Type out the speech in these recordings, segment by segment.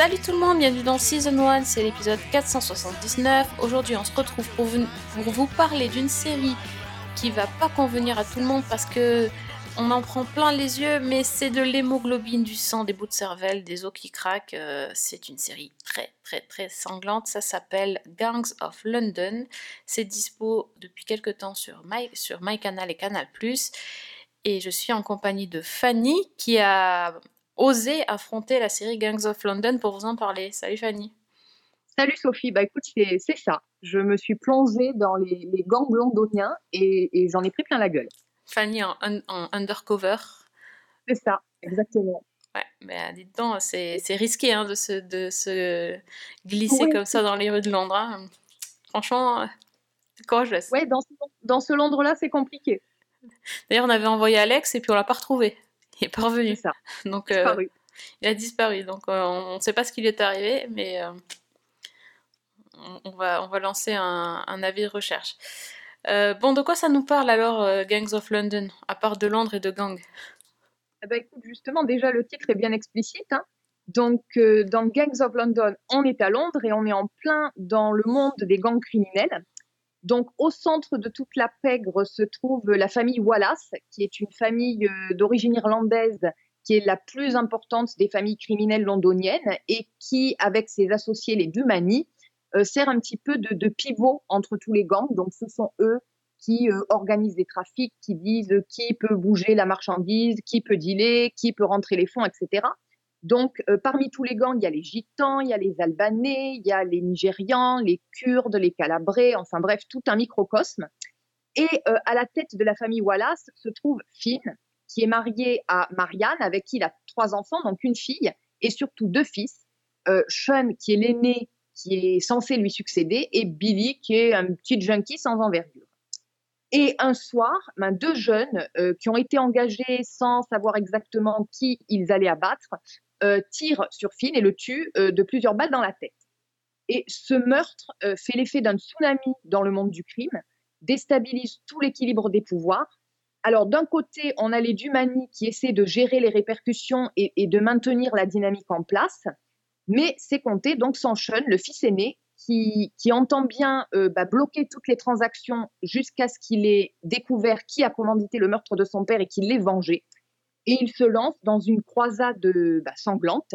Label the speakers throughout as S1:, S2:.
S1: Salut tout le monde, bienvenue dans Season 1, c'est l'épisode 479. Aujourd'hui, on se retrouve pour vous, parler d'une série qui va pas convenir à tout le monde parce que on en prend plein les yeux, mais c'est de l'hémoglobine, du sang, des bouts de cervelle, des os qui craquent. euh, c'est une série très très très sanglante. Ça s'appelle Gangs of London. C'est dispo depuis quelques temps sur My, sur MyCanal et Canal+. Et je suis en compagnie de Fanny qui a osé affronter la série Gangs of London pour vous en parler. Salut Fanny.
S2: Salut Sophie, bah écoute, c'est ça. Je me suis plongée dans les, les gangs londoniens et, et j'en ai pris plein la gueule.
S1: Fanny en, un- en undercover.
S2: C'est ça, exactement.
S1: Ouais, mais dites donc, c'est risqué hein, de, se, de se glisser
S2: Oui.
S1: comme ça dans les rues de Londres. hein. Franchement, euh, c'est courageuse.
S2: Ouais, dans ce, dans ce Londres-là, c'est compliqué.
S1: D'ailleurs, on avait envoyé Alex et puis on l'a pas retrouvé. Il est pas revenu.
S2: ça.
S1: Donc, euh,
S2: Disparu.
S1: il a disparu. Donc, euh, on ne sait pas ce qui lui est arrivé, mais euh, on, on va, on va lancer un, un avis de recherche. Euh, bon, de quoi ça nous parle alors, euh, Gangs of London, à part de Londres et de gangs?
S2: Eh ben, écoute, justement, déjà, le titre est bien explicite. hein. Donc, euh, dans Gangs of London, on est à Londres et on est en plein dans le monde des gangs criminels. Donc, au centre de toute la pègre se trouve la famille Wallace, qui est une famille euh, d'origine irlandaise, qui est la plus importante des familles criminelles londoniennes et qui, avec ses associés, les Dumani, euh, sert un petit peu de, pivot entre tous les gangs. Donc, ce sont eux qui euh, organisent des trafics, qui disent qui peut bouger la marchandise, qui peut dealer, qui peut rentrer les fonds, etc. Donc, euh, parmi tous les gangs, il y a les Gitans, il y a les Albanais, il y a les Nigérians, les Kurdes, les Calabrais, enfin bref, tout un microcosme. Et euh, à la tête de la famille Wallace se trouve Finn, qui est marié à Marianne, avec qui il a trois enfants, donc une fille et surtout deux fils. Euh, Sean, qui est l'aîné, qui est censé lui succéder, et Billy, qui est un petit junkie sans envergure. Et un soir, ben, deux jeunes qui ont été engagés sans savoir exactement qui ils allaient abattre euh, tirent sur Finn et le tuent euh, de plusieurs balles dans la tête. Et ce meurtre euh, fait l'effet d'un tsunami dans le monde du crime, déstabilise tout l'équilibre des pouvoirs. Alors d'un côté, on a les Dumani qui essaient de gérer les répercussions et, de maintenir la dynamique en place, mais c'est compté donc sans Sean, le fils aîné, qui, qui entend bien bah, bloquer toutes les transactions jusqu'à ce qu'il ait découvert qui a commandité le meurtre de son père et qu'il l'ait vengé. Et il se lance dans une croisade euh, bah, sanglante,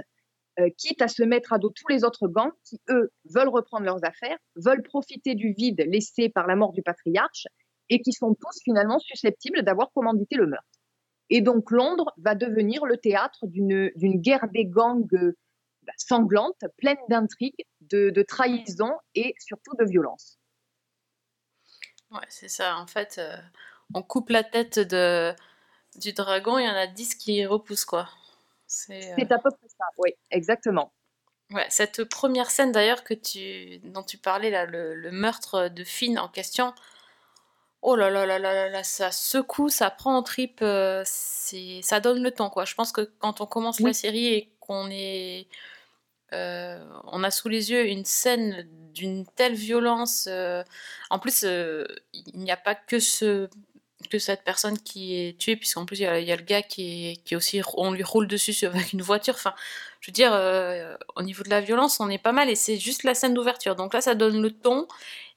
S2: euh, quitte à se mettre à dos tous les autres gangs qui, eux, veulent reprendre leurs affaires, veulent profiter du vide laissé par la mort du patriarche et qui sont tous finalement susceptibles d'avoir commandité le meurtre. Et donc Londres va devenir le théâtre d'une guerre des gangs euh, bah, sanglante, pleine d'intrigues, de, de trahison et surtout de violence.
S1: Ouais, c'est ça. En fait, on coupe la tête de, du dragon, il y en a 10 qui repoussent, quoi. C'est, euh,
S2: C'est à peu près ça, oui, exactement.
S1: Ouais, cette première scène d'ailleurs que tu, dont tu parlais, là, le, le meurtre de Finn en question, oh là là là là là là, ça secoue, ça prend en tripe, euh, ça donne le temps, quoi. Je pense que quand on commence la série et qu'on est, euh, on a sous les yeux une scène d'une telle violence, euh, en plus, il n'y a pas que ce que cette personne qui est tuée, puisqu'en plus il y, a, le gars qui est, qui aussi, on lui roule dessus avec une voiture. Enfin, je veux dire, euh, au niveau de la violence, on est pas mal et c'est juste la scène d'ouverture. Donc là, ça donne le ton.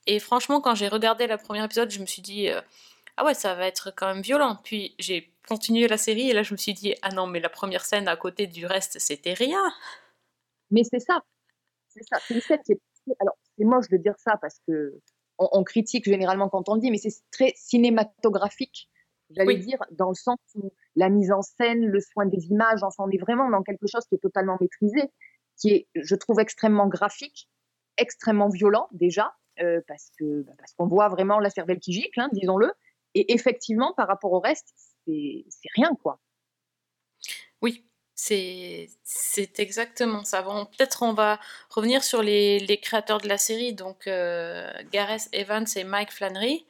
S1: Et franchement, quand j'ai regardé le premier épisode, je me suis dit, euh, ah ouais, ça va être quand même violent. Puis j'ai continué la série et là, je me suis dit, ah non, mais la première scène à côté du reste, c'était rien.
S2: Mais c'est ça, c'est ça. C'est une scène qui est... Alors, c'est moche de dire ça parce que on, on critique généralement quand on le dit, mais c'est très cinématographique, j'allais
S1: Oui.
S2: dire, dans le sens où la mise en scène, le soin des images, enfin, on est vraiment dans quelque chose qui est totalement maîtrisé, qui est, je trouve, extrêmement graphique, extrêmement violent déjà, euh, parce que bah, parce qu'on voit vraiment la cervelle qui gicle, hein, disons-le. Et effectivement, par rapport au reste, c'est c'est rien, quoi.
S1: Oui, c'est exactement ça. Bon, peut-être on va revenir sur les, les créateurs de la série, donc euh, Gareth Evans et Mike Flannery.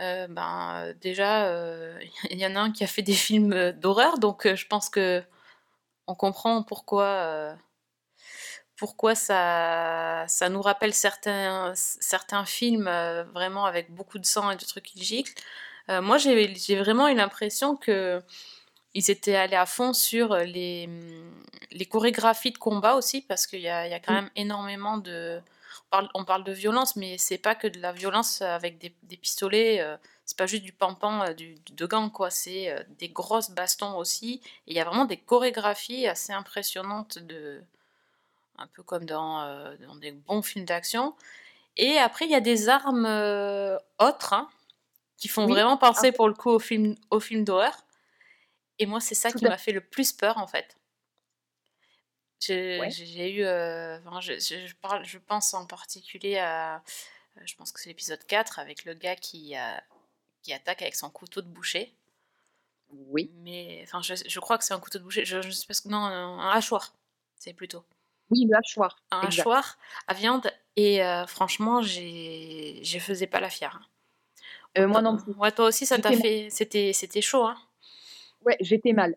S1: Euh, ben, déjà, euh, il y en a un qui a fait des films d'horreur, donc je pense que on comprend pourquoi, pourquoi ça, ça nous rappelle certains, certains films vraiment avec beaucoup de sang et de trucs qui giclent. Moi, j'ai vraiment eu l'impression que ils étaient allés à fond sur les, les chorégraphies de combat aussi, parce qu'il y y a quand
S2: Mm.
S1: même énormément de... On parle, on parle de violence, mais c'est pas que de la violence avec des, des pistolets, euh, c'est pas juste du pampan euh, du, de gang, quoi, c'est euh, des grosses bastons aussi. Et il y a vraiment des chorégraphies assez impressionnantes, de, un peu comme dans, euh, dans des bons films d'action. Et après, il y a des armes euh, autres, hein, qui font
S2: Oui,
S1: vraiment penser pour le coup au film, au film d'horreur. Et moi, c'est ça
S2: Tout
S1: qui m'a fait le plus peur, en fait. J'ai
S2: Ouais.
S1: eu. euh, enfin, je, parle, je pense en particulier à. euh, Je pense que c'est l'épisode 4 avec le gars qui, euh, qui attaque avec son couteau de boucher.
S2: Oui.
S1: Mais enfin, je, je crois que c'est un couteau de boucher. Je, je sais pas ce que. Non, un, hachoir. C'est plutôt.
S2: Oui, le hachoir.
S1: Un
S2: Exact.
S1: hachoir à viande. Et euh, franchement, je faisais pas la fière.
S2: Euh, moi non plus.
S1: Ouais, toi aussi, ça t'a fait. C'était chaud, hein.
S2: Ouais, j'étais mal.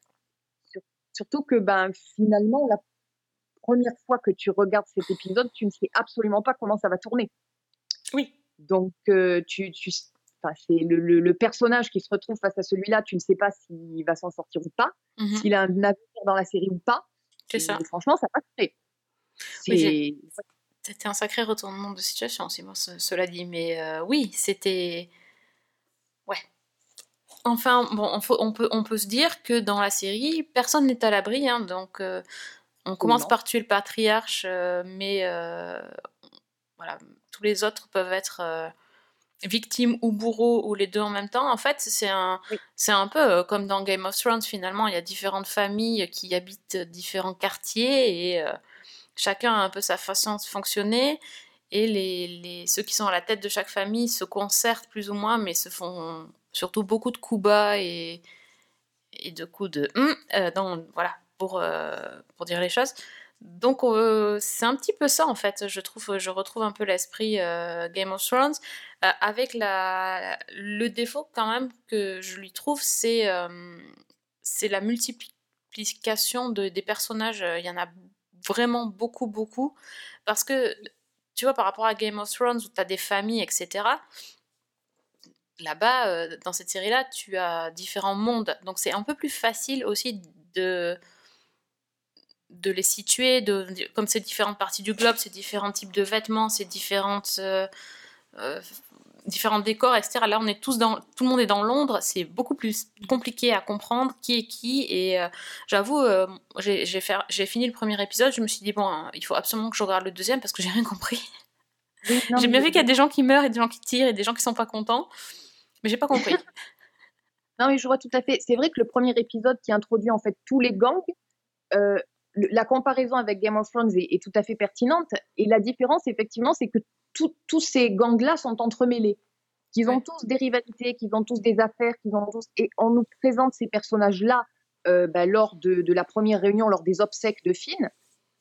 S2: Sur- Surtout que ben finalement, la première fois que tu regardes cet épisode, tu ne sais absolument pas comment ça va tourner.
S1: Oui.
S2: Donc, euh, tu, tu, c'est le, le- le personnage qui se retrouve face à celui-là, tu ne sais pas s'il va s'en sortir ou pas,
S1: Mhm.
S2: s'il a un avenir dans la série ou pas.
S1: C'est ça.
S2: Franchement, ça passe très.
S1: Oui, C'était un sacré retournement de situation ce- cela dit. Mais euh, oui, c'était. Ouais. Enfin, bon, on, faut- on peut, on peut se dire que dans la série, personne n'est à l'abri. hein, donc, euh, on commence
S2: non.
S1: par tuer le patriarche, euh, mais euh, voilà, tous les autres peuvent être victimes ou bourreaux ou les deux en même temps. En fait, c'est un,
S2: Oui.
S1: c'est un peu comme dans Game of Thrones, finalement. Il y a différentes familles qui habitent différents quartiers et. chacun a un peu sa façon de fonctionner et les, les- ceux qui sont à la tête de chaque famille se concertent plus ou moins mais se font surtout beaucoup de coups bas et, et de coups de dans- voilà pour, euh, pour dire les choses donc euh, c'est un petit peu ça en fait je trouve je retrouve un peu l'esprit Game of Thrones avec la le défaut quand même que je lui trouve c'est c'est la multiplication de, des personnages il y en a vraiment beaucoup, beaucoup. Parce que, tu vois, par rapport à Game of Thrones, où tu as des familles, etc., là-bas, euh, dans cette série-là, tu as différents mondes. Donc c'est un peu plus facile aussi de de les situer, de, comme c'est différentes parties du globe, c'est différents types de vêtements, c'est différentes euh, euh, différents décors, etc. Là, on est tous dans, tout le monde est dans Londres. C'est beaucoup plus compliqué à comprendre qui est qui. Et euh, j'avoue, euh, j'ai fini le premier épisode. Je me suis dit bon, hein, il faut absolument que je regarde le deuxième parce que j'ai rien compris.
S2: Oui,
S1: J'ai bien vu qu'il y a des gens qui meurent et des gens qui tirent et des gens qui sont pas contents, mais j'ai pas compris.
S2: Non, mais je vois tout à fait. C'est vrai que le premier épisode qui introduit en fait tous les gangs, euh, la comparaison avec Game of Thrones est, est tout à fait pertinente. Et la différence, effectivement, c'est que tout- tous ces gangs-là sont entremêlés. Qu'ils ont
S1: Ouais.
S2: tous des rivalités, qu'ils ont tous des affaires, qu'ils ont tous. Et on nous présente ces personnages-là euh, bah, lors de, de la première réunion, lors des obsèques de Finn.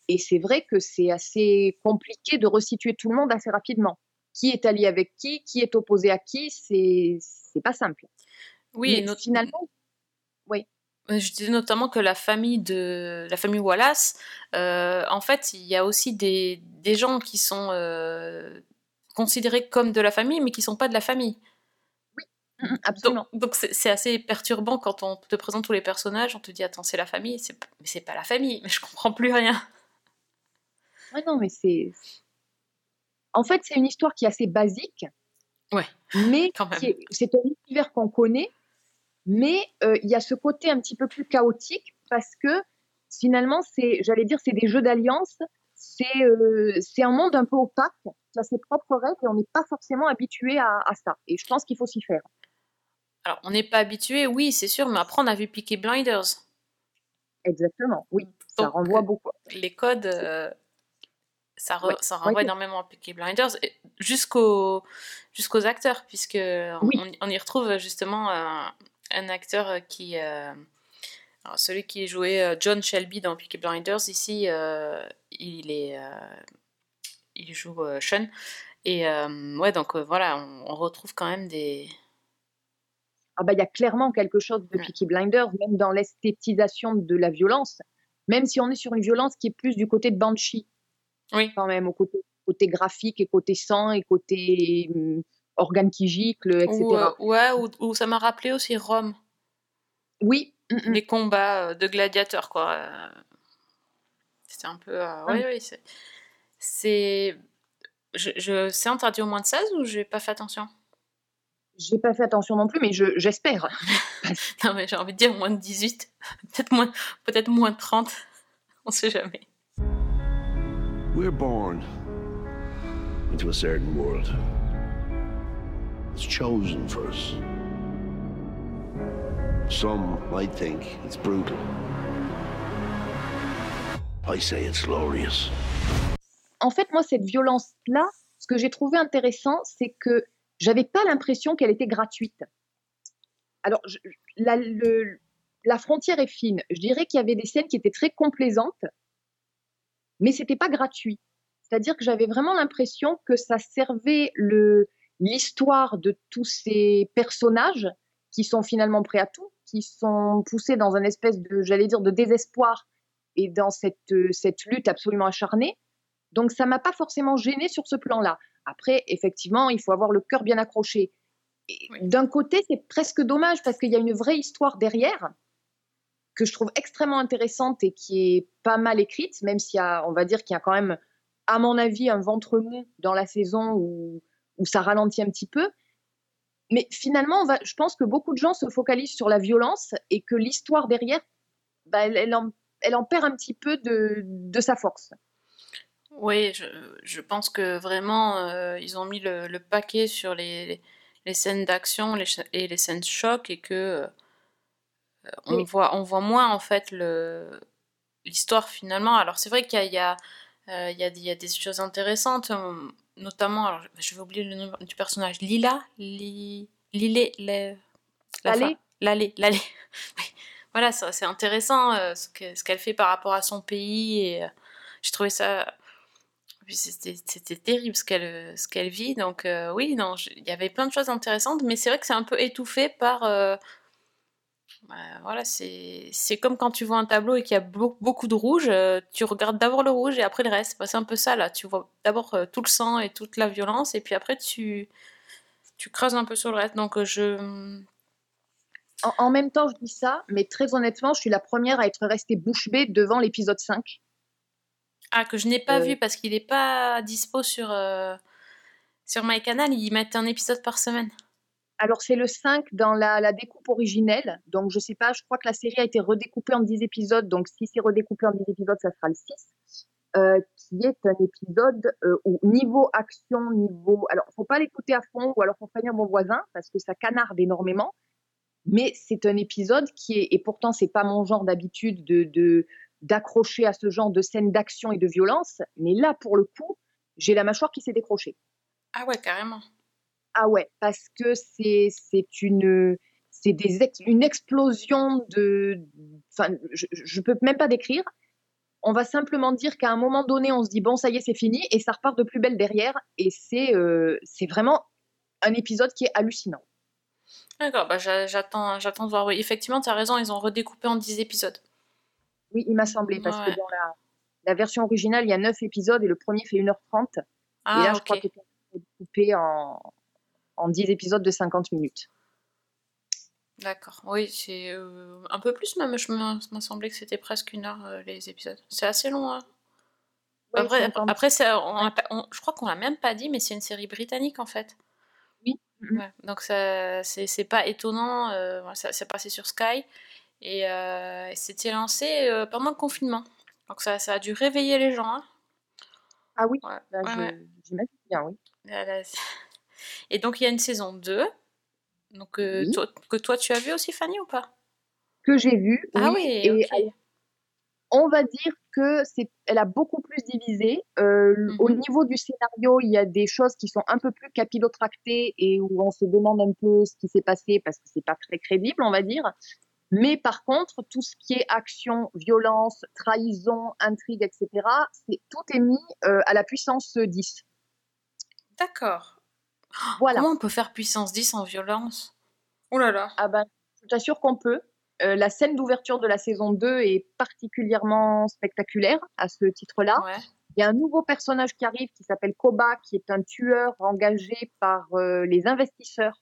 S2: Et c'est vrai que c'est assez compliqué de resituer tout le monde assez rapidement. Qui est allié avec qui, qui est opposé à qui, c'est c'est pas simple.
S1: Oui,
S2: Mais
S1: not-
S2: finalement,
S1: Euh, Je disais notamment que la famille de la famille Wallace, euh, en fait, il y a aussi des, des gens qui sont euh, considérés comme de la famille, mais qui sont pas de la famille.
S2: Mm, absolument.
S1: Donc donc c'est c'est assez perturbant quand on te présente tous les personnages, on te dit attends c'est la famille, c'est mais c'est pas la famille, mais je comprends plus rien.
S2: Ouais, non, mais c'est. En fait, c'est une histoire qui est assez basique.
S1: Ouais,
S2: Mais c'est un univers qu'on connaît, mais euh, il y a ce côté un petit peu plus chaotique parce que finalement, c'est, j'allais dire, c'est des jeux d'alliance. C'est euh, c'est un monde un peu opaque, qui a ses propres règles et on n'est pas forcément habitué à, à ça. Et je pense qu'il faut s'y faire.
S1: Alors on n'est pas habitué, oui c'est sûr, mais après on a vu Peaky Blinders,
S2: Exactement, oui. Ça renvoie beaucoup.
S1: les codes, euh, ça, re-
S2: Ouais,
S1: ça renvoie
S2: ouais.
S1: énormément à Peaky Blinders, jusqu'aux jusqu'aux acteurs, puisque on-
S2: Oui.
S1: on, on y retrouve justement un, un acteur qui... euh, alors, celui qui jouait euh, John Shelby dans Peaky Blinders, ici, euh, il est... euh, il joue euh, Sean. Et euh, ouais, donc euh, voilà, on, on retrouve quand même des...
S2: ah bah, il y a clairement quelque chose de. Peaky Blinders, même dans l'esthétisation de la violence, même si on est sur une violence qui est plus du côté de Banshee.
S1: Oui.
S2: quand même, au côté, côté graphique et côté sang et côté organes qui giclent, etc.
S1: Ou, euh, ouais, ou, ou ça m'a rappelé aussi Rome,
S2: Oui, mm, mm.
S1: les combats euh, de gladiateurs, quoi. Euh, C'était un peu. euh, oui, oui, c'est. C'est. Je, je... C'est interdit au moins de 16 ou j'ai pas fait attention?
S2: J'ai pas fait attention non plus, mais je- j'espère.
S1: Non, mais j'ai envie de dire moins de 18, peut-être moins, peut moins de 30, on sait jamais.
S3: We're born into a certain world. It's chosen for us. Some might think it's brutal. I say it's glorious.
S2: En fait, moi, cette violence-là, ce que j'ai trouvé intéressant, c'est que j'avais pas l'impression qu'elle était gratuite. Alors, la frontière est fine. Je dirais qu'il y avait des scènes qui étaient très complaisantes, mais c'était pas gratuit. C'est-à-dire que j'avais vraiment l'impression que ça servait le l'histoire de tous ces personnages qui sont finalement prêts à tout, qui sont poussés dans un espèce de, j'allais dire, de désespoir et dans cette, cette lutte absolument acharnée. Donc ça m'a pas forcément gêné sur ce plan-là. Après, effectivement, il faut avoir le cœur bien accroché.
S1: Oui.
S2: D'un côté, c'est presque dommage parce qu'il y a une vraie histoire derrière que je trouve extrêmement intéressante et qui est pas mal écrite, même s'il y a, on va dire qu'il y a quand même, à mon avis, un ventre mou dans la saison où, ça ralentit un petit peu. Mais finalement, je pense que beaucoup de gens se focalisent sur la violence et que l'histoire derrière, bah, elle, en, perd un petit peu de, sa force.
S1: Oui, je, pense que vraiment, euh, ils ont mis le, paquet sur les, scènes d'action et les scènes de choc et que euh, on,
S2: Oui.
S1: voit, on voit moins en fait le, l'histoire finalement. Alors c'est vrai qu'il y a, il y, a, euh, il y, a, des- il y a des choses intéressantes, euh, notamment, alors je vais oublier le nom du personnage, Lila, Li, Lilé, la, la
S2: Lalé
S1: fa- Lalé, Lalé. Oui. Voilà, c'est intéressant euh, ce que- ce qu'elle fait par rapport à son pays et euh, j'ai trouvé ça puis c'était c'était terrible ce qu'elle ce qu'elle vit donc euh, oui non il y avait plein de choses intéressantes mais c'est vrai que c'est un peu étouffé par euh, voilà c'est comme quand tu vois un tableau et qu'il y a beau- beaucoup de rouge euh, tu regardes d'abord le rouge et après le reste. Bah, c'est un peu ça là. Tu vois d'abord euh, tout le sang et toute la violence et puis après tu tu creuses un peu sur le reste. Donc euh, je
S2: En, en même temps, je dis ça, mais très honnêtement, je suis la première à être restée bouche bée devant l'épisode 5.
S1: ah que je n'ai pas
S2: Euh.
S1: vu parce qu'il n'est pas dispo sur euh, sur MyCanal. Ils mettent un épisode par semaine
S2: Alors, c'est le 5 dans la, découpe originelle. Donc, je sais pas, je crois que la série a été redécoupée en 10 épisodes. Donc, si c'est redécoupé en 10 épisodes, ça sera le 6. euh, qui est un épisode euh, où niveau action, niveau... Alors, faut pas l'écouter à fond ou alors faut prévenir mon voisin parce que ça canarde énormément. Mais c'est un épisode qui est... Et pourtant, c'est pas mon genre d'habitude de... d'accrocher à ce genre de scènes d'action et de violence. Mais là, pour le coup, j'ai la mâchoire qui s'est décrochée.
S1: ah ouais carrément
S2: Ah ouais, parce que c'est c'est une c'est des ex- une explosion de enfin je, je peux même pas décrire. On va simplement dire qu'à un moment donné, on se dit bon ça y est c'est fini et ça repart de plus belle derrière et c'est euh, c'est vraiment un épisode qui est hallucinant.
S1: D'accord, bah j'a- j'attends, j'attends de voir. Oui, effectivement, tu as raison, ils ont redécoupé en 10 épisodes.
S2: Oui, il m'a semblé parce
S1: Ouais.
S2: que dans la la version originale, il y a 9 épisodes et le premier fait 1h30 et
S1: Ah,
S2: là je crois que découpé en en 10 épisodes de 50 minutes.
S1: D'accord. Oui, c'est euh, un peu plus même. Je m'a semblé que c'était presque une heure euh, les épisodes. C'est assez long. hein.
S2: Ouais,
S1: Après,
S2: 50.
S1: après c'est- on a pas- on- je crois qu'on l'a même pas dit, mais c'est une série britannique en fait.
S2: Oui. Mhm.
S1: Ouais, donc ça, c'est pas étonnant. euh, ça c'est passé sur Sky et, euh, c'était lancé pendant le confinement. Donc ça, ça a dû réveiller les gens. hein.
S2: Ah oui,
S1: Ouais,
S2: bah,
S1: ouais,
S2: j'imagine bien, oui.
S1: Et donc il y a une saison 2. Donc euh,
S2: Oui.
S1: toi, que toi tu as vu aussi Fanny ou pas?
S2: Que j'ai vu.
S1: Ah
S2: oui, et on va dire que c'est, elle a beaucoup plus divisé. Euh, Au
S1: Mhm.
S2: niveau du scénario, il y a des choses qui sont un peu plus capillotractées et où on se demande un peu ce qui s'est passé parce que c'est pas très crédible, on va dire. Mais par contre, tout ce qui est action, violence, trahison, intrigue, etc., c'est tout est mis euh, à la puissance 10.
S1: D'accord.
S2: Voilà.
S1: Comment on peut faire puissance 10 en violence? Oh là là.
S2: Ah ben, je t'assure qu'on peut. Euh, la scène d'ouverture de la saison 2 est particulièrement spectaculaire à ce titre-là.
S1: Ouais.
S2: Il y a un nouveau personnage qui arrive qui s'appelle Koba, qui est un tueur engagé par euh, les investisseurs,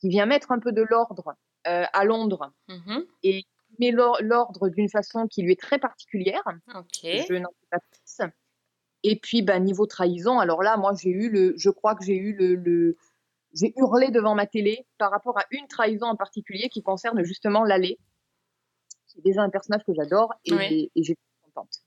S2: qui vient mettre un peu de l'ordre euh, à Londres
S1: Mhm.
S2: et qui met l'or- l'ordre d'une façon qui lui est très particulière. Je n'en sais pas plus. Et puis, bah, niveau trahison, alors là, moi, j'ai eu le, je crois que j'ai eu le, le- j'ai hurlé devant ma télé par rapport à une trahison en particulier qui concerne justement l'allée. C'est déjà un personnage que j'adore et,
S1: Oui.
S2: et j'étais contente.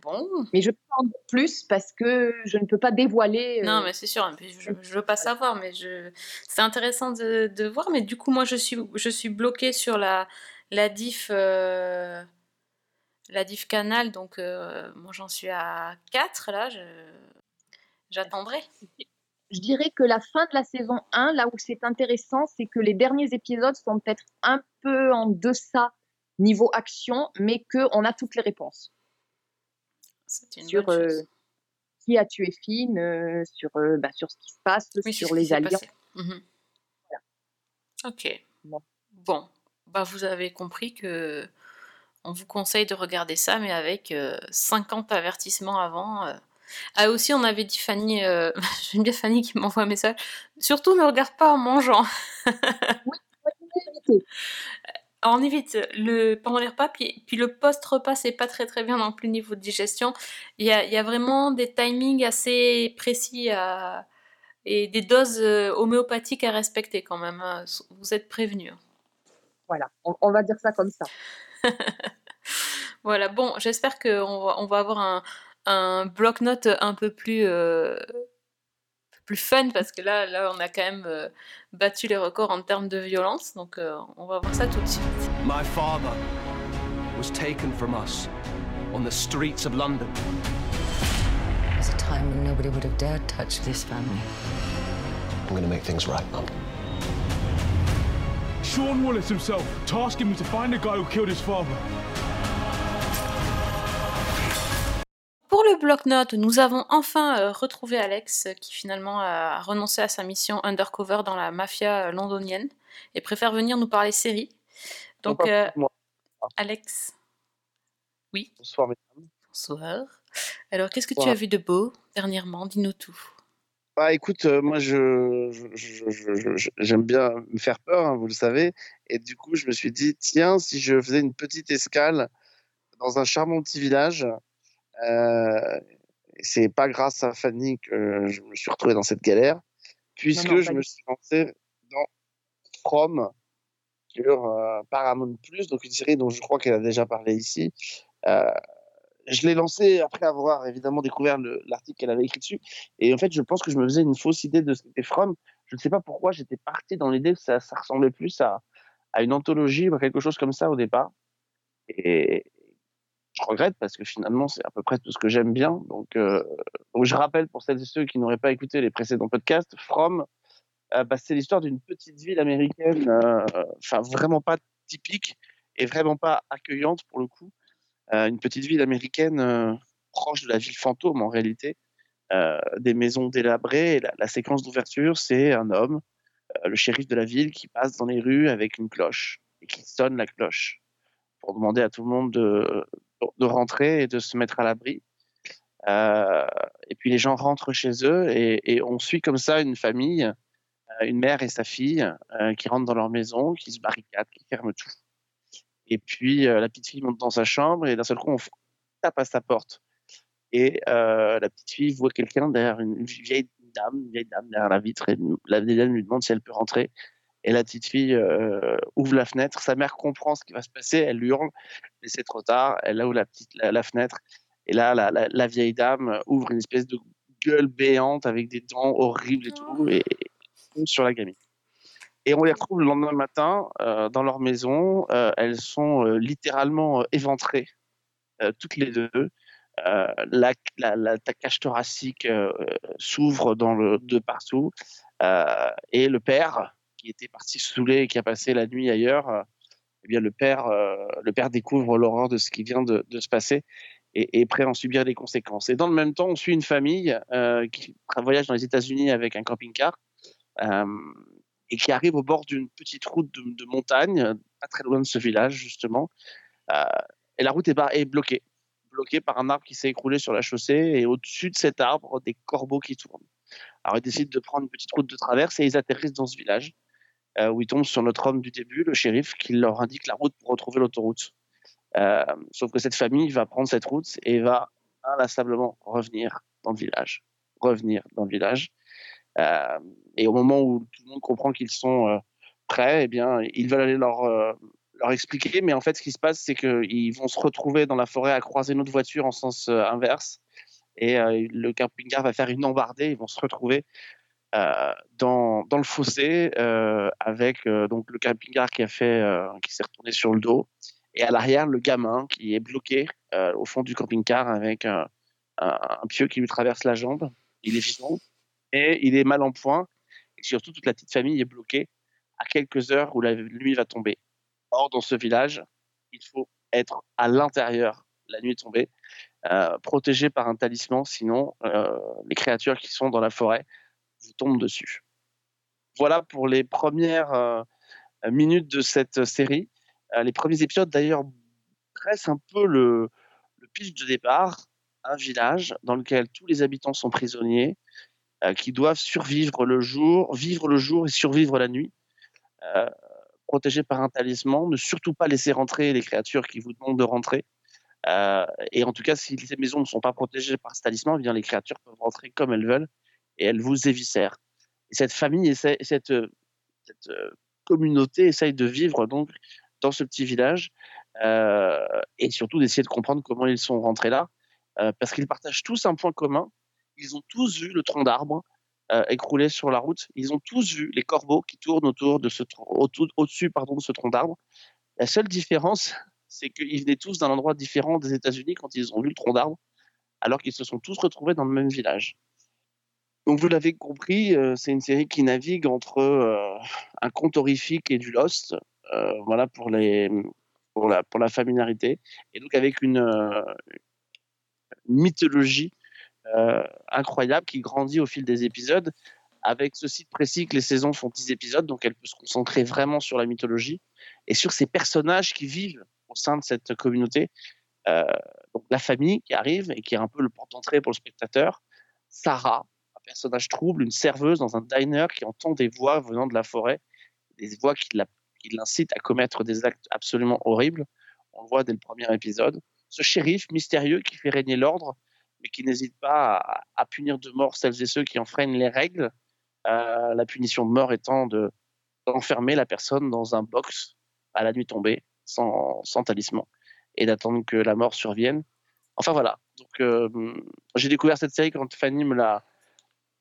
S1: Bon.
S2: Mais je peux en dire plus parce que je ne peux pas dévoiler. euh,
S1: Non, mais c'est sûr, mais je, je veux pas savoir, mais je... c'est intéressant de, de voir. Mais du coup, moi, je suis, je suis bloquée sur la, la diff, euh, la diff canal, donc euh, moi, j'en suis à 4 là. J'attendrai.
S2: Je dirais que la fin de la saison 1, là où c'est intéressant, c'est que les derniers épisodes sont peut-être un peu en deçà niveau action, mais qu'on a toutes les réponses.
S1: Une
S2: sur
S1: bonne
S2: euh, qui a tué Finn, euh, sur, euh, bah, sur ce qui se passe,
S1: Oui,
S2: sur les
S1: passé. Mhm. Ok.
S2: Bon.
S1: Bon, bah vous avez compris que on vous conseille de regarder ça, mais avec euh, 50 avertissements avant. euh. Ah aussi, on avait dit Fanny, euh, j'aime bien Fanny qui m'envoie un message. Surtout, ne regarde pas en mangeant. On évite le pendant les repas, puis, puis le post-repas, c'est pas très très bien non plus niveau de digestion. Il y a, il y a vraiment des timings assez précis à- et des doses euh, homéopathiques à respecter quand même. hein. Vous êtes prévenus. hein.
S2: Voilà, on, on va dire ça comme ça.
S1: Voilà, bon, j'espère qu'on va, on va avoir un, un bloc-notes un peu plus, euh, plus fun parce que là, là, on a quand même euh, battu les records en termes de violence. Donc, euh, on va voir ça tout de suite.
S4: My father was taken from us on the streets of London.
S5: There's a time when nobody would have dared touch this family.
S3: I'm gonna make things right, Mum.
S6: Sean Wallace himself tasking me to find the guy who killed his father.
S1: Pour le bloc-notes, nous avons enfin euh, retrouvé Alex euh, qui finalement a renoncé à sa mission undercover dans la mafia euh, londonienne et préfère venir nous parler série. Donc, euh. Alex,
S7: Bonsoir, mesdames.
S1: bonsoir. Alors, qu'est-ce que tu as vu de beau dernièrement? Dis-nous tout.
S7: Bah, écoute, euh, moi, je, j'aime bien me faire peur, hein, vous le savez. Et du coup, je me suis dit, tiens, si je faisais une petite escale dans un charmant petit village, euh, c'est pas grâce à Fanny que je me suis retrouvé dans cette galère, puisque
S2: non,
S7: je me suis lancé dans From sur euh, Paramount Plus, donc une série dont je crois qu'elle a déjà parlé ici. Je l'ai lancé après avoir évidemment découvert le- l'article qu'elle avait écrit dessus. Et en fait, je pense que je me faisais une fausse idée de ce qu'était From. Je ne sais pas pourquoi j'étais parti dans l'idée que ça, ressemblait plus à, à une anthologie ou à quelque chose comme ça au départ. Et je regrette parce que finalement, c'est à peu près tout ce que j'aime bien. Donc, euh, je rappelle pour celles et ceux qui n'auraient pas écouté les précédents podcasts, From, euh, bah, c'est l'histoire d'une petite ville américaine, euh, enfin vraiment pas typique et vraiment pas accueillante pour le coup. Une petite ville américaine euh, proche de la ville fantôme en réalité, euh, des maisons délabrées. La, la séquence d'ouverture, c'est un homme, euh, le shérif de la ville, qui passe dans les rues avec une cloche et qui sonne la cloche pour demander à tout le monde de, rentrer et de se mettre à l'abri. Et puis les gens rentrent chez eux et, on suit comme ça une famille, une mère et sa fille qui rentrent dans leur maison, qui se barricadent, qui ferment tout. Et puis euh, la petite fille monte dans sa chambre et d'un seul coup on tape à sa porte. Et euh, la petite fille voit quelqu'un derrière une, vieille dame, une vieille dame derrière la vitre et la vieille dame lui demande si elle peut rentrer. Et la petite fille euh, ouvre la fenêtre. Sa mère comprend ce qui va se passer. Elle hurle, mais c'est trop tard. Elle ouvre la la, fenêtre. Et là, la, vieille dame ouvre une espèce de gueule béante avec des dents horribles et tout, et, et sur la gamine. Et on les retrouve le lendemain matin euh, dans leur maison. Euh, elles sont euh, littéralement euh, éventrées, euh, toutes les deux. Euh, la, la, la, cage thoracique s'ouvre dans le, de partout. Et le père, qui était parti saoulé et qui a passé la nuit ailleurs, eh bien le père, le père découvre l'horreur de ce qui vient de, de se passer et est prêt à en subir les conséquences. Et dans le même temps, on suit une famille qui voyage dans les États-Unis avec un camping-car euh, et qui arrive au bord d'une petite route de, montagne, pas très loin de ce village justement. Euh, et la route est, bloquée bloqué par un arbre qui s'est écroulé sur la chaussée et au-dessus de cet arbre, des corbeaux qui tournent. Alors ils décident de prendre une petite route de traverse et ils atterrissent dans ce village euh, où ils tombent sur notre homme du début, le shérif, qui leur indique la route pour retrouver l'autoroute. Euh, sauf que cette famille va prendre cette route et va inlassablement revenir dans le village, revenir dans le village. Euh, et au moment où tout le monde comprend qu'ils sont euh, prêts, eh bien, ils veulent aller leur, euh, leur expliquer. Mais en fait, ce qui se passe, c'est qu'ils vont se retrouver dans la forêt à croiser notre voiture en sens inverse. Et le camping-car va faire une embardée. Ils vont se retrouver dans, dans le fossé avec donc le camping-car qui a qui s'est retourné sur le dos. Et à l'arrière, le gamin qui est bloqué au fond du camping-car avec un, un, un pieu qui lui traverse la jambe. Il est vivant et il est mal en point. Et surtout, toute la petite famille est bloquée à quelques heures où la nuit va tomber. Or, dans ce village, il faut être à l'intérieur la nuit tombée, euh, protégé par un talisman, sinon euh, les créatures qui sont dans la forêt vous tombent dessus. Voilà pour les premières euh, minutes de cette série. Les premiers épisodes, d'ailleurs, dressent un peu le, le pitch de départ. Un village dans lequel tous les habitants sont prisonniers, qui doivent survivre le jour, vivre le jour et survivre la nuit, euh, protégés par un talisman. Ne surtout pas laisser rentrer les créatures qui vous demandent de rentrer. Euh, et en tout cas, si les maisons ne sont pas protégées par ce talisman, eh bien les créatures peuvent rentrer comme elles veulent et elles vous éviscèrent. Et cette famille, essaie, cette, euh, euh, communauté essaye de vivre donc dans ce petit village euh, et surtout d'essayer de comprendre comment ils sont rentrés là, euh, parce qu'ils partagent tous un point commun. Ils ont tous vu le tronc d'arbre euh, écroulé sur la route. Ils ont tous vu les corbeaux qui tournent autour de ce au-dessus pardon, de ce tronc d'arbre. La seule différence, c'est qu'ils venaient tous d'un endroit différent des États-Unis quand ils ont vu le tronc d'arbre, alors qu'ils se sont tous retrouvés dans le même village. Donc vous l'avez compris, euh, c'est une série qui navigue entre euh, un conte horrifique et du Lost, euh, voilà pour la familiarité, et donc avec une, mythologie incroyable qui grandit au fil des épisodes. Avec ceci de précis que les saisons font 10 épisodes, donc elle peut se concentrer vraiment sur la mythologie et sur ces personnages qui vivent au sein de cette communauté. Euh, donc la famille qui arrive et qui est un peu le porte d'entrée pour le spectateur. Sarah, un personnage trouble, une serveuse dans un diner qui entend des voix venant de la forêt, des voix qui l'incitent à commettre des actes absolument horribles. On le voit dès le premier épisode. Ce shérif mystérieux qui fait régner l'ordre, mais qui n'hésite pas à, punir de mort celles et ceux qui enfreignent les règles. Euh, la punition de mort étant de d'enfermer la personne dans un box à la nuit tombée, sans, sans talisman, et d'attendre que la mort survienne. Enfin voilà. Donc euh, j'ai découvert cette série quand Fanny me l'a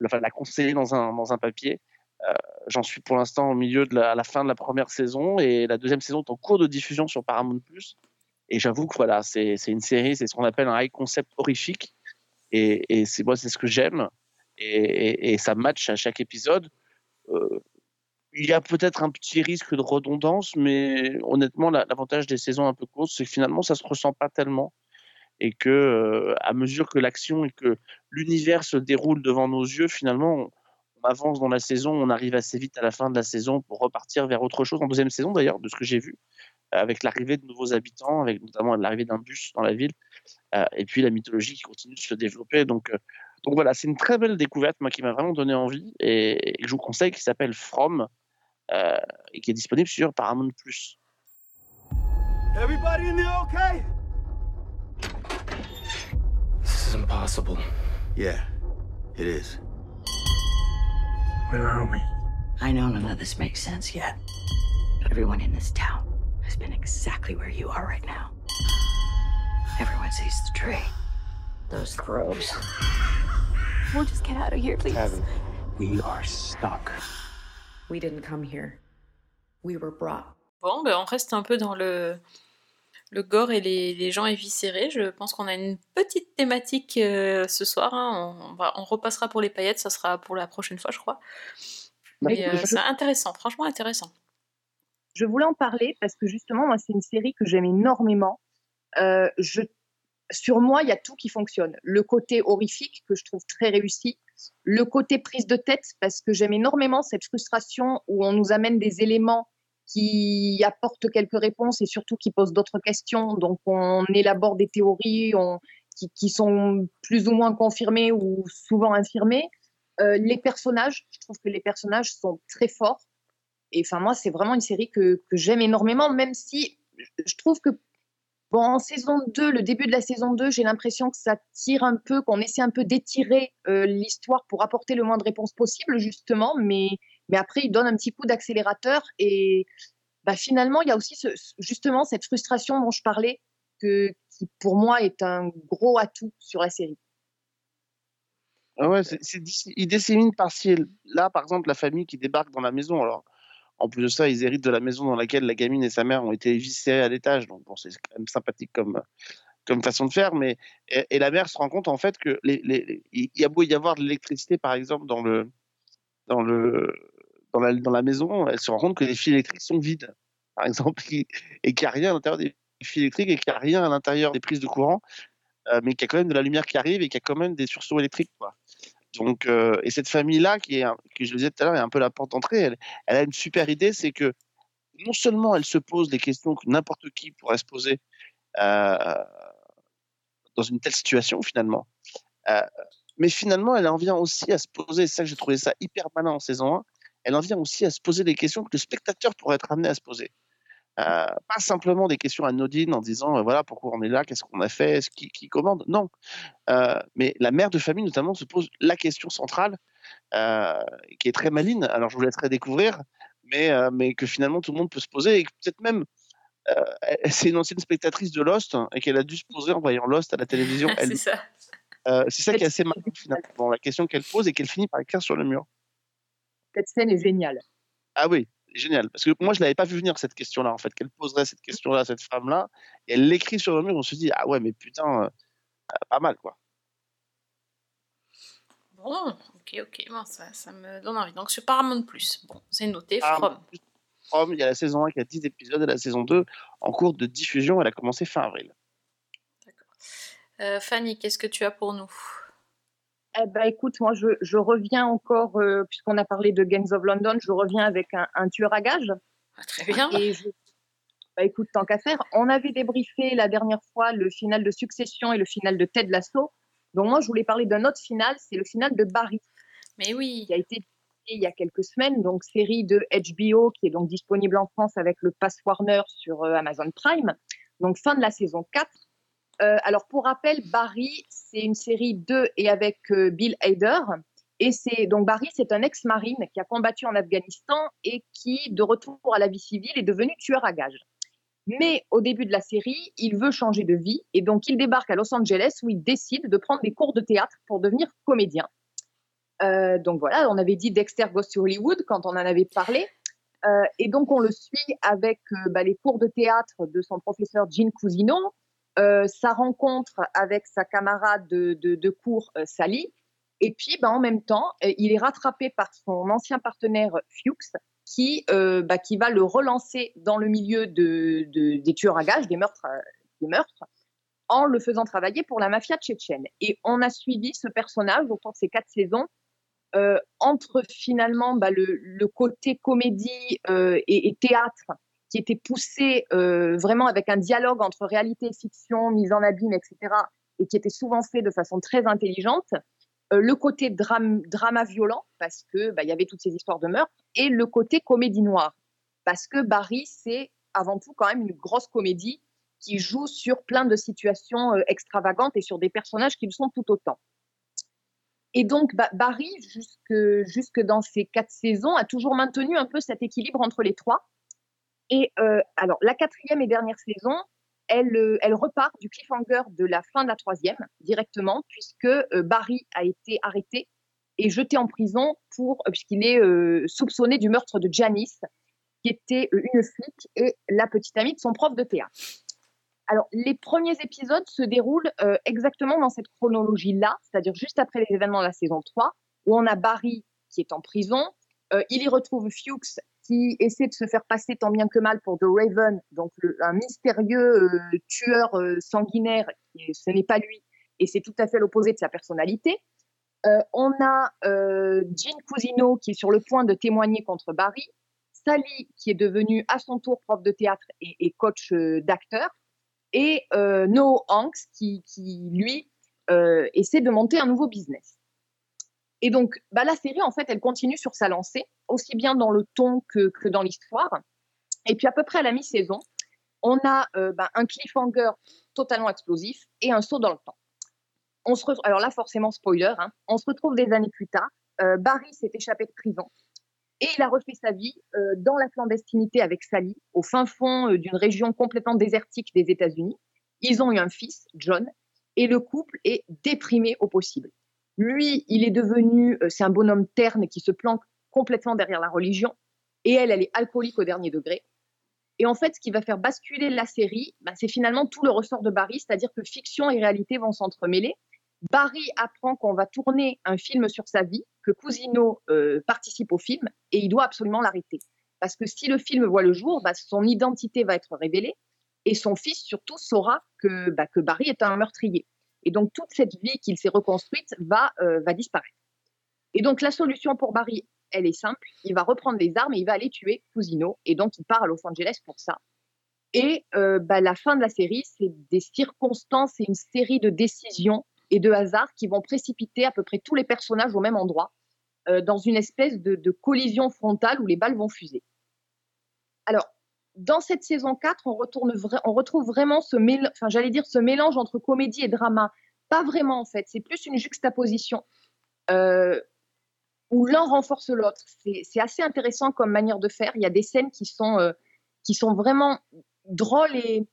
S7: enfin, l'a conseillé dans un, dans un papier. Euh, J'en suis pour l'instant au milieu de la, à la fin de la première saison et la deuxième saison est en cours de diffusion sur Paramount. Et j'avoue que voilà, c'est c'est une série, c'est ce qu'on appelle un high concept horrifique. Et, c'est moi, c'est ce que j'aime. Et, ça match à chaque épisode. Euh, il y a peut-être un petit risque de redondance, mais honnêtement, la- l'avantage des saisons un peu courtes, c'est que finalement, ça se ressent pas tellement. Et que, euh, à mesure que l'action et que l'univers se déroule devant nos yeux, finalement, on, avance dans la saison, on arrive assez vite à la fin de la saison pour repartir vers autre chose. En deuxième saison, d'ailleurs, de ce que j'ai vu, avec l'arrivée de nouveaux habitants, avec notamment l'arrivée d'un bus dans la ville, euh, et puis la mythologie qui continue de se développer. Donc, euh, donc voilà, c'est une très belle découverte, moi, qui m'a vraiment donné envie, et, et que je vous conseille, qui s'appelle From, euh, et qui est disponible sur Paramount+.
S8: Everybody in there okay?
S4: This is impossible.
S8: Yeah, it is.
S4: Where are we?
S5: I know none of this makes sense yet. Everyone in this town been exactly where you are right now. Everyone sees the tree. Those crows.
S9: We'll just get out of here, please.
S4: We are stuck.
S5: We didn't come here. We were brought.
S1: Bon, ben on reste un peu dans le, le gore et les, les gens éviscérés. Je pense qu'on a une petite thématique euh, ce soir. hein. On, va, on repassera pour les paillettes, ça sera pour la prochaine fois, je crois.
S2: Bah,
S1: Mais euh,
S2: je-
S1: c'est intéressant, franchement intéressant.
S2: Je voulais en parler parce que justement, moi, c'est une série que j'aime énormément. Euh, je, sur moi, il y a tout qui fonctionne. Le côté horrifique que je trouve très réussi, le côté prise de tête parce que j'aime énormément cette frustration où on nous amène des éléments qui apporte quelques réponses et surtout qui pose d'autres questions. Donc, on élabore des théories on, qui, qui, sont plus ou moins confirmées ou souvent infirmées. Euh, les personnages, je trouve que les personnages sont très forts. Et enfin, moi, c'est vraiment une série que, j'aime énormément, même si je trouve que Bon, en saison 2, le début de la saison 2, j'ai l'impression que ça tire un peu, qu'on essaie un peu d'étirer euh, l'histoire pour apporter le moins de réponses possible, justement, mais, mais après, il donne un petit coup d'accélérateur et bah, finalement, il y a aussi justement cette frustration dont je parlais, que, qui pour moi est un gros atout sur la série.
S7: Ah ouais, c'est, il dissémine par-ci. Là, par exemple, la famille qui débarque dans la maison, alors en plus de ça, ils héritent de la maison dans laquelle la gamine et sa mère ont été éviscérées à l'étage. Donc, c'est quand même sympathique comme, façon de faire. Mais, et, la mère se rend compte, en fait, que y a beau y avoir de l'électricité, par exemple, dans, le, dans la maison, elle se rend compte que les fils électriques sont vides, par exemple, et qu'il n'y a rien à l'intérieur des fils électriques et qu'il n'y a rien à l'intérieur des prises de courant, euh, mais qu'il y a quand même de la lumière qui arrive et qu'il y a quand même des sursauts électriques. Quoi. Donc, euh, et cette famille-là, qui est, qui je le disais tout à l'heure, est un peu la porte d'entrée, elle, elle, a une super idée, c'est que non seulement elle se pose des questions que n'importe qui pourrait se poser euh, dans une telle situation finalement, euh, mais finalement elle en vient aussi à se poser, c'est ça que j'ai trouvé ça hyper malin en saison 1, elle en vient aussi à se poser des questions que le spectateur pourrait être amené à se poser. Euh, pas simplement des questions anodines en disant euh, voilà pourquoi on est là, qu'est-ce qu'on a fait, ce qui, qui commande. Non, euh, mais la mère de famille notamment se pose la question centrale qui est très maline. Alors je vous laisserai découvrir, mais mais que finalement tout le monde peut se poser et peut-être même c'est une ancienne spectatrice de Lost et qu'elle a dû se poser en voyant Lost à la télévision.
S1: c'est ça.
S7: c'est ça qui est assez malin finalement, la question qu'elle pose et qu'elle finit par écrire sur le mur.
S2: Cette scène est géniale.
S7: Ah oui, génial. Parce que moi, je l'avais pas vu venir cette question-là, en fait, qu'elle poserait cette question-là à cette femme-là. Et elle l'écrit sur le mur, on se dit, ah ouais, mais putain, euh, pas mal, quoi.
S1: Bon, ok, ok, bon, ça, ça, me donne envie. Donc, sur Paramount Plus, bon, c'est noté, From.
S7: From, il y a la saison 1 qui a 10 épisodes et la saison 2 en cours de diffusion. Elle a commencé fin avril.
S1: D'accord. Euh, Fanny, qu'est-ce que tu as pour nous?
S2: Eh ben, écoute, moi, je, je reviens encore, euh, puisqu'on a parlé de Gangs of London, je reviens avec un, un tueur à gages.
S1: Ah, très bien.
S2: Et je, bah, écoute, tant qu'à faire, on avait débriefé la dernière fois le final de Succession et le final de Ted Lasso. Donc, moi, je voulais parler d'un autre final, c'est le final de Barry.
S1: Mais oui.
S2: Qui a été il y a quelques semaines, donc série de HBO qui est donc disponible en France avec le Pass Warner sur euh, Amazon Prime. Donc, fin de la saison 4. Euh, alors, pour rappel, Barry, c'est une série de et avec euh, Bill Hader. Et c'est donc Barry, c'est un ex-marine qui a combattu en Afghanistan et qui, de retour à la vie civile, est devenu tueur à gages. Mais au début de la série, il veut changer de vie et donc il débarque à Los Angeles où il décide de prendre des cours de théâtre pour devenir comédien. Euh, donc voilà, on avait dit Dexter Goes to Hollywood quand on en avait parlé. Et donc on le suit avec bah, les cours de théâtre de son professeur Gene Cousino, euh, sa rencontre avec sa camarade de, cours, euh, Sally. Et puis, bah, en même temps, euh, il est rattrapé par son ancien partenaire Fuchs, qui, euh, bah, qui va le relancer dans le milieu de, de, des tueurs à gages, des meurtres, des meurtres, en le faisant travailler pour la mafia tchétchène. Et on a suivi ce personnage au cours de ces quatre saisons, entre finalement bah, le, côté comédie et, théâtre qui était poussé euh, vraiment avec un dialogue entre réalité et fiction, mise en abîme, etc., et qui était souvent fait de façon très intelligente. Euh, le côté drama violent, parce que bah, y avait toutes ces histoires de meurtre, et le côté comédie noire, parce que Barry, c'est avant tout quand même une grosse comédie qui joue sur plein de situations euh, extravagantes et sur des personnages qui le sont tout autant. Et donc, bah, Barry, jusque, jusque dans ces quatre saisons, a toujours maintenu un peu cet équilibre entre les trois. Et euh, alors, la quatrième et dernière saison, elle, euh, elle repart du cliffhanger de la fin de la troisième directement, puisque euh, Barry a été arrêté et jeté en prison pour puisqu'il est soupçonné du meurtre de Janice, qui était une flic et la petite amie de son prof de théâtre. Alors, les premiers épisodes se déroulent exactement dans cette chronologie-là, c'est-à-dire juste après les événements de la saison 3, où on a Barry qui est en prison, il y retrouve Fuchs qui essaie de se faire passer tant bien que mal pour The Raven, donc un mystérieux euh, tueur euh, sanguinaire, ce n'est pas lui, et c'est tout à fait l'opposé de sa personnalité. Euh, on a Jean Cousino qui est sur le point de témoigner contre Barry. Sally, qui est devenue à son tour prof de théâtre et, coach d'acteur, et Noah Hanks, qui, lui essaie de monter un nouveau business. Et donc, bah, la série, en fait, elle continue sur sa lancée, aussi bien dans le ton que, dans l'histoire. Et puis, à peu près à la mi-saison, on a euh, bah, un cliffhanger totalement explosif et un saut dans le temps. On se retrouve, alors là, forcément, spoiler, hein, on se retrouve des années plus tard. Euh, Barry s'est échappé de prison et il a refait sa vie euh, dans la clandestinité avec Sally, au fin fond d'une région complètement désertique des États-Unis. Ils ont eu un fils, John, et le couple est déprimé au possible. Lui, il est devenu, euh, c'est un bonhomme terne qui se planque complètement derrière la religion, et elle, elle est alcoolique au dernier degré. Et en fait, ce qui va faire basculer la série, bah, c'est finalement tout le ressort de Barry, c'est-à-dire que fiction et réalité vont s'entremêler. Barry apprend qu'on va tourner un film sur sa vie, que Cousino euh, participe au film, et il doit absolument l'arrêter. Parce que si le film voit le jour, bah, son identité va être révélée, et son fils surtout saura que, bah, que Barry est un meurtrier. Et donc toute cette vie qu'il s'est reconstruite va, euh, va disparaître. Et donc la solution pour Barry, elle est simple. Il va reprendre les armes et il va aller tuer Cousino. Et donc il part à Los Angeles pour ça. Et euh, bah, la fin de la série, c'est des circonstances et une série de décisions et de hasards qui vont précipiter à peu près tous les personnages au même endroit, euh, dans une espèce de, de collision frontale où les balles vont fuser. Alors, dans cette saison 4, on, retrouve vraiment ce, mélange entre comédie et drama. Pas vraiment, en fait. C'est plus une juxtaposition euh, où l'un renforce l'autre. C'est assez intéressant comme manière de faire. Il y a des scènes qui sont, euh, vraiment drôles et,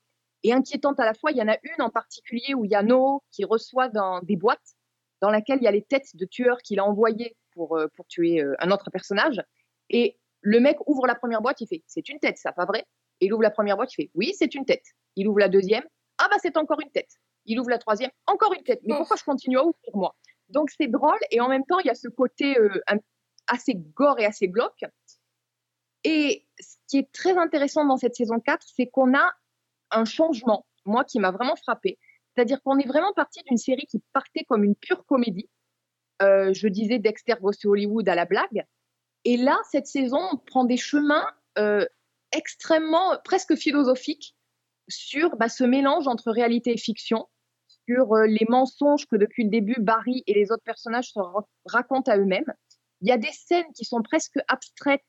S2: inquiétantes à la fois. Il y en a une en particulier où il y a Noah qui reçoit des boîtes dans laquelle il y a les têtes de tueurs qu'il a envoyées pour, euh, pour tuer un autre personnage. Et le mec ouvre la première boîte, il fait c'est une tête, ça, pas vrai? Et il ouvre la première boîte, il fait oui, c'est une tête. Il ouvre la deuxième, ah bah c'est encore une tête. Il ouvre la troisième, encore une tête. Mais pourquoi je continue à ouvrir moi? Donc c'est drôle et en même temps il y a ce côté euh, assez gore et assez glauque. Et ce qui est très intéressant dans cette saison 4, c'est qu'on a un changement, moi qui m'a vraiment frappé. C'est-à-dire qu'on est vraiment parti d'une série qui partait comme une pure comédie. Euh, je disais Dexter Boss Hollywood à la blague. Et là, cette saison, on prend des chemins euh, extrêmement, presque philosophiques sur bah, ce mélange entre réalité et fiction, sur euh, les mensonges que depuis le début, Barry et les autres personnages se ra- racontent à eux-mêmes. Il y a des scènes qui sont presque abstraites,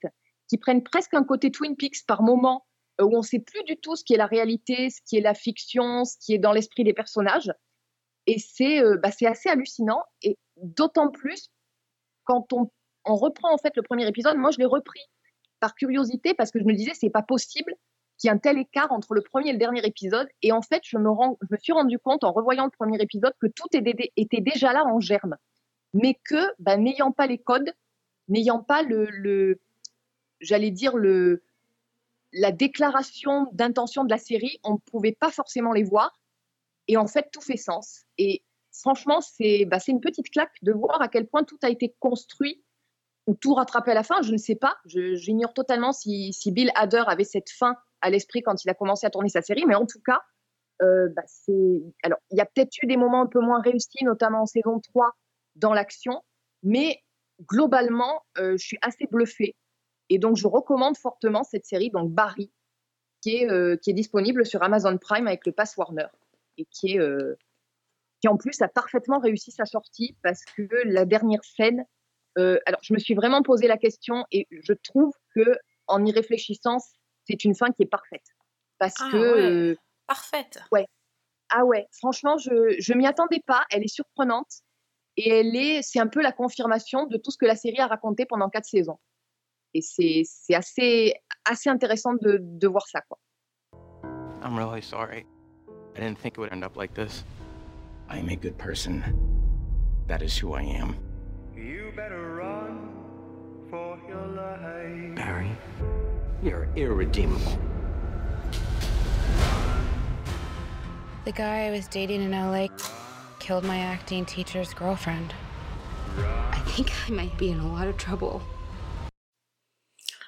S2: qui prennent presque un côté Twin Peaks par moment, euh, où on ne sait plus du tout ce qui est la réalité, ce qui est la fiction, ce qui est dans l'esprit des personnages. Et c'est euh, bah, assez hallucinant, et d'autant plus quand on, on reprend en fait le premier épisode. Moi, je l'ai repris par curiosité parce que je me disais, c'est pas possible qu'il y ait un tel écart entre le premier et le dernier épisode. Et en fait, je me, suis rendu compte en revoyant le premier épisode que tout était, déjà là en germe. Mais que, bah, n'ayant pas les codes, n'ayant pas le, j'allais dire, le, la déclaration d'intention de la série, on ne pouvait pas forcément les voir. Et en fait, tout fait sens. Et franchement, c'est bah, une petite claque de voir à quel point tout a été construit ou tout rattrapé à la fin. Je ne sais pas. J'ignore totalement si, Bill Hader avait cette fin à l'esprit quand il a commencé à tourner sa série. Mais en tout cas, euh, bah. Alors, il y a peut-être eu des moments un peu moins réussis, notamment en saison 3 dans l'action. Mais globalement, euh, je suis assez bluffée. Et donc, je recommande fortement cette série, donc Barry, qui est, euh, qui est disponible sur Amazon Prime avec le Pass Warner et qui est qui en plus a parfaitement réussi sa sortie parce que la dernière scène, euh, alors je me suis vraiment posé la question et je trouve que en y réfléchissant, c'est une fin qui est parfaite parce
S1: Ah
S2: que
S1: ouais.
S2: euh,
S1: Parfaite.
S2: ouais, ah ouais, franchement je je m'y attendais pas, elle est surprenante et elle est c'est un peu la confirmation de tout ce que la série a raconté pendant quatre saisons et c'est c'est assez assez intéressant de de voir ça quoi.
S10: I'm really sorry. I didn't think it would end up like this. I am a good person. That is who I am.
S11: You better run for your life.
S8: Barry, you're irredeemable.
S12: The guy I was dating in LA killed my acting teacher's girlfriend. I think I might be in a lot of trouble.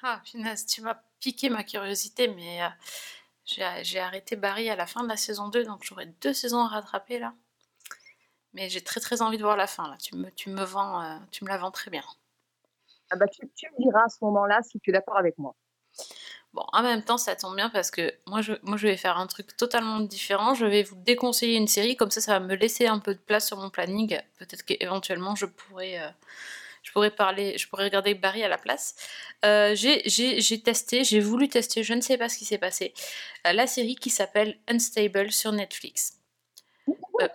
S1: Ah, punaise, tu m'as piqué ma curiosité, mais euh, j'ai j'ai arrêté Barry à la fin de la saison 2, donc j'aurai deux saisons à rattraper là. Mais j'ai très très envie de voir la fin là. Tu me, tu me vends, euh, tu me la vends très bien.
S2: Ah bah tu, tu me diras à ce moment-là si tu es d'accord avec moi.
S1: Bon, en même temps, ça tombe bien parce que moi je, moi, je vais faire un truc totalement différent. Je vais vous déconseiller une série, comme ça, ça va me laisser un peu de place sur mon planning. Peut-être qu'éventuellement, je pourrais, euh, je pourrais parler, je pourrais regarder Barry à la place. Euh, j'ai- testé, j'ai voulu tester, je ne sais pas ce qui s'est passé, euh, la série qui s'appelle Unstable sur Netflix. Euh,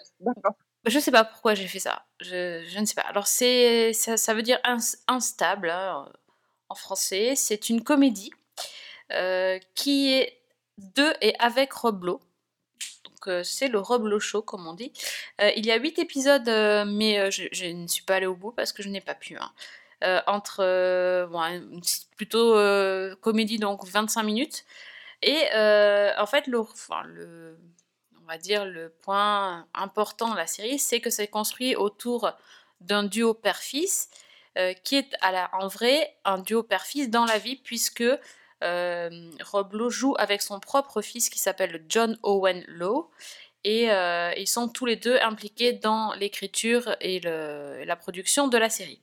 S1: je sais pas pourquoi j'ai fait ça. Je, ne sais pas. Alors, c'est, ça, veut dire ins- instable hein, en français. C'est une comédie euh, qui est de et avec Rob Lowe. Donc, euh, c'est le Rob Lowe Show, comme on dit. Euh, il y a huit épisodes, mais je, ne suis pas allée au bout parce que je n'ai pas pu. hein. Entre bon, plutôt comédie, donc 25 minutes. Et en fait, le, on va dire le point important de la série, c'est que c'est construit autour d'un duo père-fils, euh, qui est en vrai un duo père-fils dans la vie, puisque euh, Rob Lowe joue avec son propre fils qui s'appelle John Owen Lowe. Et euh, ils sont tous les deux impliqués dans l'écriture et la production de la série.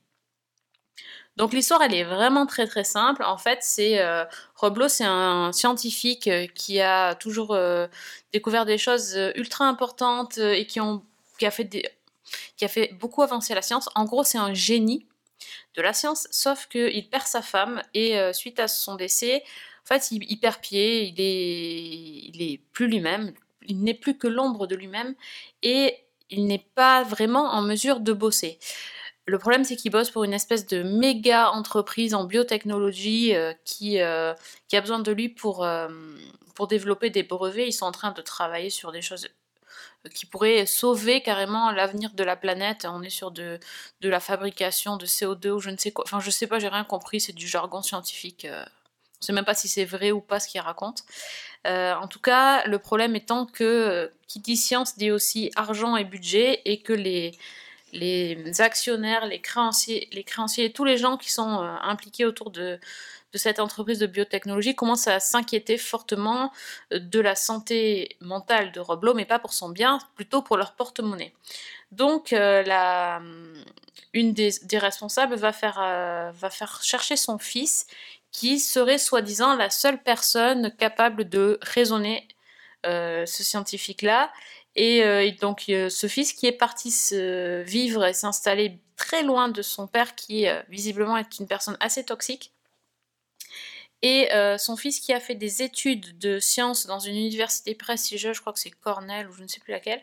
S1: Donc l'histoire, elle est vraiment très très simple. En fait, c'est euh, Rob Lowe, c'est un scientifique euh, qui a toujours euh, découvert des choses euh, ultra importantes et qui, ont, qui, a fait des, qui a fait beaucoup avancer la science. En gros, c'est un génie de la science, sauf qu'il perd sa femme et suite à son décès, en fait, il, il perd pied, il est, il est plus lui-même, il n'est plus que l'ombre de lui-même et il n'est pas vraiment en mesure de bosser. Le problème, c'est qu'il bosse pour une espèce de méga entreprise en biotechnologie euh, qui, euh, qui a besoin de lui pour, euh, pour développer des brevets. Ils sont en train de travailler sur des choses qui pourraient sauver carrément l'avenir de la planète. On est sur de, de la fabrication de CO2 ou je ne sais quoi. Enfin, je sais pas, j'ai rien compris, c'est du jargon scientifique. on sait même pas si c'est vrai ou pas ce qu'il raconte. En tout cas, le problème étant que qui dit science dit aussi argent et budget et que les, les actionnaires, les créanciers, les créanciers, tous les gens qui sont euh, impliqués autour de, cette entreprise de biotechnologie commencent à s'inquiéter fortement euh, de la santé mentale de Rob Lowe, mais pas pour son bien, plutôt pour leur porte-monnaie. Donc, euh, une des, responsables va faire, chercher son fils, qui serait soi-disant la seule personne capable de raisonner ce scientifique-là. Et, euh, et donc ce fils qui est parti vivre et s'installer très loin de son père, qui euh, visiblement est une personne assez toxique. Et euh, son fils qui a fait des études de sciences dans une université prestigieuse, je crois que c'est Cornell ou je ne sais plus laquelle,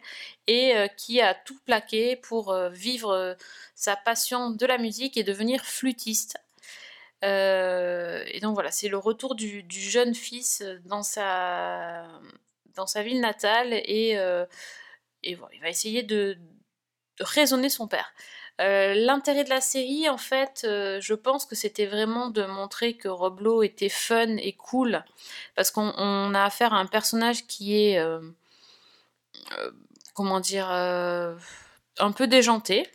S1: et qui a tout plaqué pour vivre sa passion de la musique et devenir flûtiste. Et donc voilà, c'est le retour du jeune fils dans sa, dans sa ville natale et, euh, et voilà, il va essayer de, raisonner son père. Euh, L'intérêt de la série, en fait, euh, je pense que c'était vraiment de montrer que Rob Lowe était fun et cool, parce qu'on on a affaire à un personnage qui est, comment dire, un peu déjanté.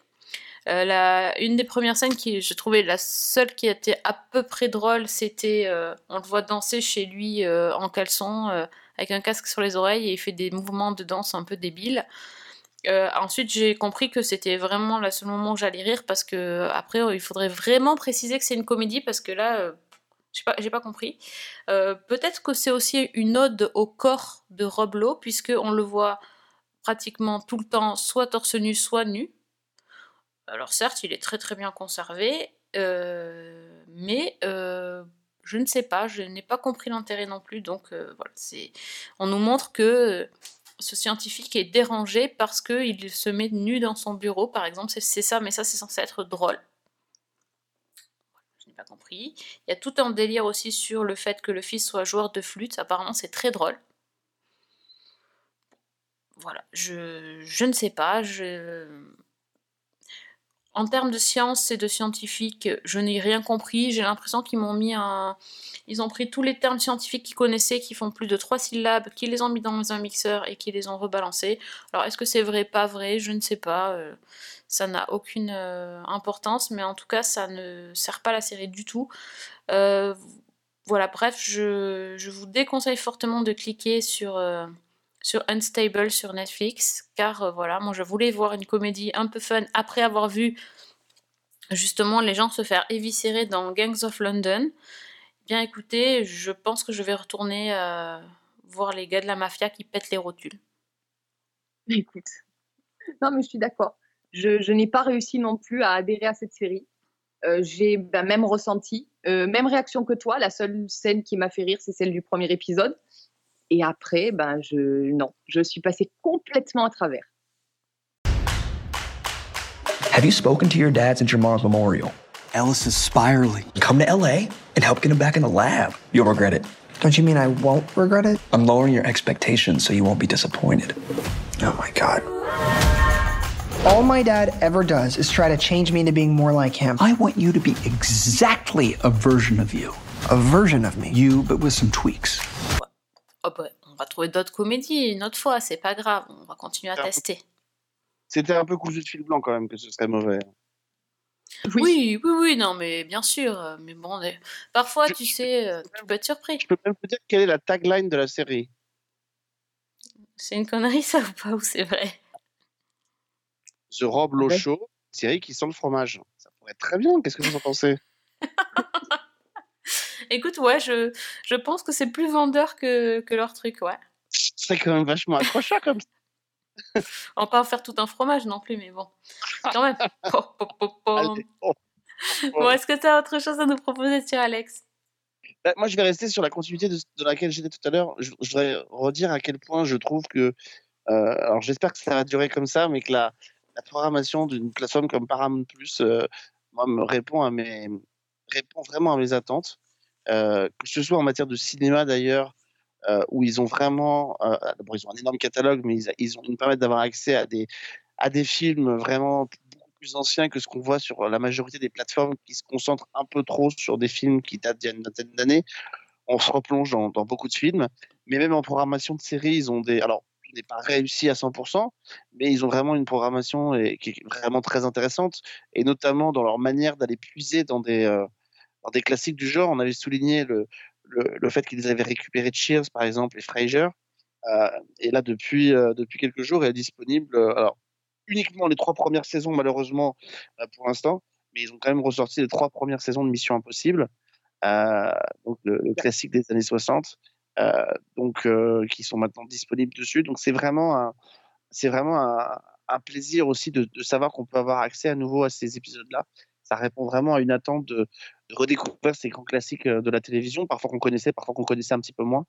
S1: La, une des premières scènes qui, je trouvais la seule qui était à peu près drôle, c'était on le voit danser chez lui en caleçon avec un casque sur les oreilles et il fait des mouvements de danse un peu débiles. Euh, ensuite, j'ai compris que c'était vraiment le seul moment où j'allais rire parce que après, il faudrait vraiment préciser que c'est une comédie parce que là, euh, j'ai pas, pas compris. Euh, Peut-être que c'est aussi une ode au corps de Rob Lowe puisque on le voit pratiquement tout le temps, soit torse nu, soit nu. Alors certes, il est très très bien conservé, mais je ne sais pas, je n'ai pas compris l'intérêt non plus. Donc euh, voilà, c'est, on nous montre que euh, ce scientifique est dérangé parce qu'il se met nu dans son bureau, par exemple. C'est, ça, mais ça c'est censé être drôle. Je n'ai pas compris. Il y a tout un délire aussi sur le fait que le fils soit joueur de flûte. Apparemment, c'est très drôle. Voilà, je, je ne sais pas. Je... En termes de science et de scientifique, je n'ai rien compris. J'ai l'impression qu'ils m'ont mis un. Ils ont pris tous les termes scientifiques qu'ils connaissaient, qui font plus de trois syllabes, qui les ont mis dans un mixeur et qui les ont rebalancés. Alors, est-ce que c'est vrai, pas vrai? Je ne sais pas. euh, ça n'a aucune euh, importance, mais en tout cas, ça ne sert pas la série du tout. Euh, voilà, bref, je vous déconseille fortement de cliquer sur. Sur Unstable sur Netflix, car euh, voilà, moi je voulais voir une comédie un peu fun après avoir vu justement les gens se faire éviscérer dans Gangs of London. bien écouté, je pense que je vais retourner euh, voir les gars de la mafia qui pètent les rotules.
S2: Écoute, non mais je suis d'accord. Je, n'ai pas réussi non plus à adhérer à cette série. Euh, j'ai ben, même ressenti, même réaction que toi. La seule scène qui m'a fait rire, c'est celle du premier épisode. Et après, ben je non, je suis passée complètement à travers.
S13: Have you spoken to your dad since your mom's memorial?
S14: Ellis is spiraling.
S13: Come to LA and help get him back in the lab. You'll regret it.
S15: Don't you mean I won't regret it?
S13: I'm lowering your expectations so you won't be disappointed.
S15: Oh my god. All my dad ever does is try to change me into being more like him.
S14: I want you to be exactly a version of you.
S15: A version of me?
S14: You, but with some tweaks.
S1: Oh bah, on va trouver d'autres comédies une autre fois, c'est pas grave, on va continuer à tester.
S7: C'était un peu cousu de fil blanc quand même que ce serait mauvais.
S1: Oui, oui, oui, non, mais bien sûr. Mais bon, parfois, tu sais, euh, tu peux être surpris.
S7: Je peux même te dire quelle est la tagline de la série.
S1: C'est une connerie, ça ou pas Ou c'est vrai?
S7: The Rob Low Show, série qui sent le fromage. Ça pourrait être très bien. Qu'est-ce que vous en pensez?
S1: Écoute, ouais, je, je pense que c'est plus vendeur que, que leur truc, ouais.
S7: Ce serait quand même vachement accrocheur comme ça.
S1: On va pas en faire tout un fromage non plus, mais bon. Quand même.
S7: Oh.
S1: Bon, est-ce que tu as autre chose à nous proposer sur Alex?
S7: Bah, moi, je vais rester sur la continuité de, de laquelle j'étais tout à l'heure. Je, je voudrais redire à quel point je trouve que. euh, alors, j'espère que ça va durer comme ça, mais que la, la programmation d'une plateforme comme Paramount Plus, euh, moi, me répond à mes répond vraiment à mes attentes. Euh, que ce soit en matière de cinéma d'ailleurs, euh, où ils ont vraiment, euh, d'abord ils ont un énorme catalogue, mais ils, ils, ont, ils nous permettent d'avoir accès à des à des films vraiment beaucoup plus anciens que ce qu'on voit sur la majorité des plateformes qui se concentrent un peu trop sur des films qui datent d'il y a une vingtaine d'années. On se replonge dans, beaucoup de films, mais même en programmation de séries, ils ont des. Alors, n'est pas réussi à 100%, mais ils ont vraiment une programmation et, qui est vraiment très intéressante, et notamment dans leur manière d'aller puiser dans des, des classiques du genre. On avait souligné le, le, fait qu'ils avaient récupéré Cheers, par exemple, et Frasier. Euh, et là, depuis, euh, depuis quelques jours, elle est disponible. alors, uniquement les trois premières saisons, malheureusement, euh, pour l'instant, mais ils ont quand même ressorti les trois premières saisons de Mission Impossible, euh, donc le, classique des années 60, euh, donc euh, qui sont maintenant disponibles dessus. Donc c'est vraiment un, c'est vraiment un, un, plaisir aussi de, de savoir qu'on peut avoir accès à nouveau à ces épisodes-là. Ça répond vraiment à une attente de, redécouvrir ces grands classiques euh, de la télévision, parfois qu'on connaissait, parfois qu'on connaissait un petit peu moins.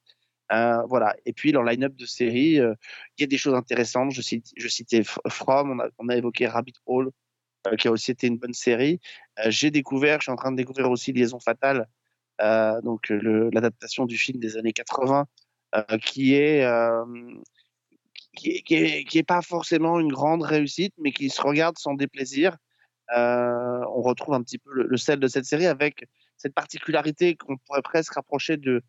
S7: Euh, voilà. Et puis leur line-up de séries, il euh, y a des choses intéressantes. Je, cite, je citais From, on a, évoqué Rabbit Hole, qui a aussi été une bonne série. J'ai découvert, je suis en train de découvrir aussi Liaison Fatale, donc l'adaptation du film des années 80, euh, qui est qui est, qui, est, qui est pas forcément une grande réussite, mais qui se regarde sans déplaisir. On retrouve un petit peu le, sel de cette série avec cette particularité qu'on pourrait presque rapprocher de,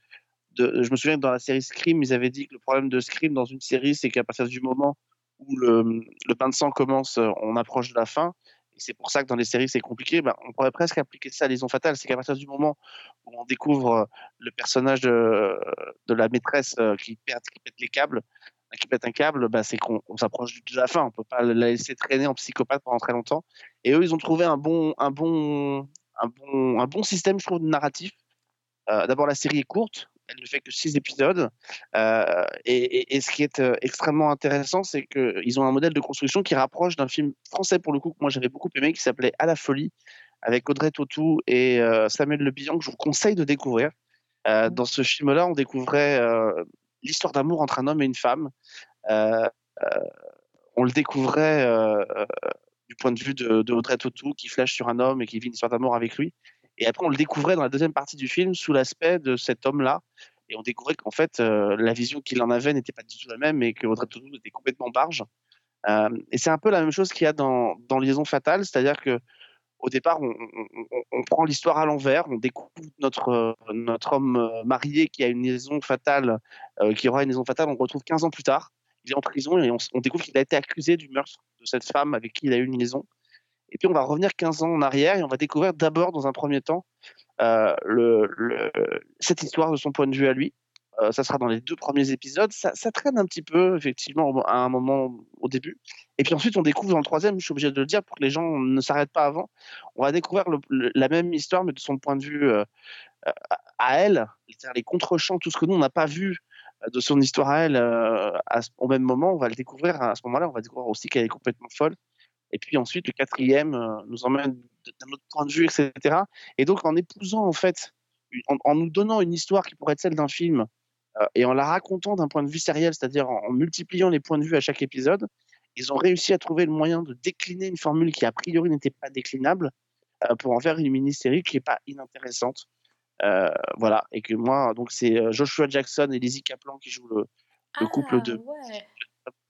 S7: je me souviens que dans la série Scream, ils avaient dit que le problème de Scream dans une série, c'est qu'à partir du moment où le, le pain de sang commence, on approche de la fin. Et c'est pour ça que dans les séries, c'est compliqué. Ben, on pourrait presque appliquer ça à Liaison Fatale. C'est qu'à partir du moment où on découvre le personnage de, de la maîtresse qui pète, qui pète les câbles, qui pète un câble, ben, c'est qu'on s'approche de la fin. On peut pas la laisser traîner en psychopathe pendant très longtemps. Et eux, ils ont trouvé un bon, un bon, un bon, un bon système, je trouve, de narratif. Euh, D'abord, la série est courte, elle ne fait que six épisodes. Euh, et, et, et, ce qui est euh, extrêmement intéressant, c'est qu'ils ont un modèle de construction qui rapproche d'un film français, pour le coup, que moi j'avais beaucoup aimé, qui s'appelait À la folie, avec Audrey Tautou et Samuel Le Bihan, que je vous conseille de découvrir. Euh, dans ce film-là, on découvrait euh, l'histoire d'amour entre un homme et une femme. on le découvrait du point de vue de, de Audrey Tautou, qui flash sur un homme et qui vit une histoire d'amour avec lui. Et après, on le découvrait dans la deuxième partie du film sous l'aspect de cet homme-là. Et on découvrait qu'en fait, euh, la vision qu'il en avait n'était pas du tout la même et que Audrey Tautou était complètement barge. Euh, et c'est un peu la même chose qu'il y a dans, dans Liaison Fatale, c'est-à-dire que au départ, on, prend l'histoire à l'envers, on découvre notre, notre homme marié qui a une liaison fatale, euh, qui aura une liaison fatale, on retrouve 15 ans plus tard. Il est en prison et on, découvre qu'il a été accusé du meurtre de cette femme avec qui il a eu une liaison. Et puis on va revenir 15 ans en arrière et on va découvrir d'abord, dans un premier temps, euh, cette histoire de son point de vue à lui, Euh, ça sera dans les deux premiers épisodes. Ça, traîne un petit peu, effectivement, à un moment au début. Et puis ensuite, on découvre dans le troisième, je suis obligé de le dire pour que les gens ne s'arrêtent pas avant. On va découvrir la même histoire, mais de son point de vue euh, à elle, les contre-champs, tout ce que nous, on n'a pas vu euh, de son histoire à elle au même moment. On va le découvrir à ce moment-là. On va découvrir aussi qu'elle est complètement folle. Et puis ensuite, le quatrième nous emmène d'un autre point de vue, etc. Et donc, en épousant, en fait, en, nous donnant une histoire qui pourrait être celle d'un film, et en la racontant d'un point de vue sériel, c'est-à-dire en, en multipliant les points de vue à chaque épisode, ils ont réussi à trouver le moyen de décliner une formule qui, a priori, n'était pas déclinable, euh, pour en faire une mini-série qui n'est pas inintéressante. Euh, voilà, et que moi, donc c'est euh, Joshua Jackson et Lizzie Kaplan qui jouent le, le couple
S1: Ah,
S7: de
S1: ouais.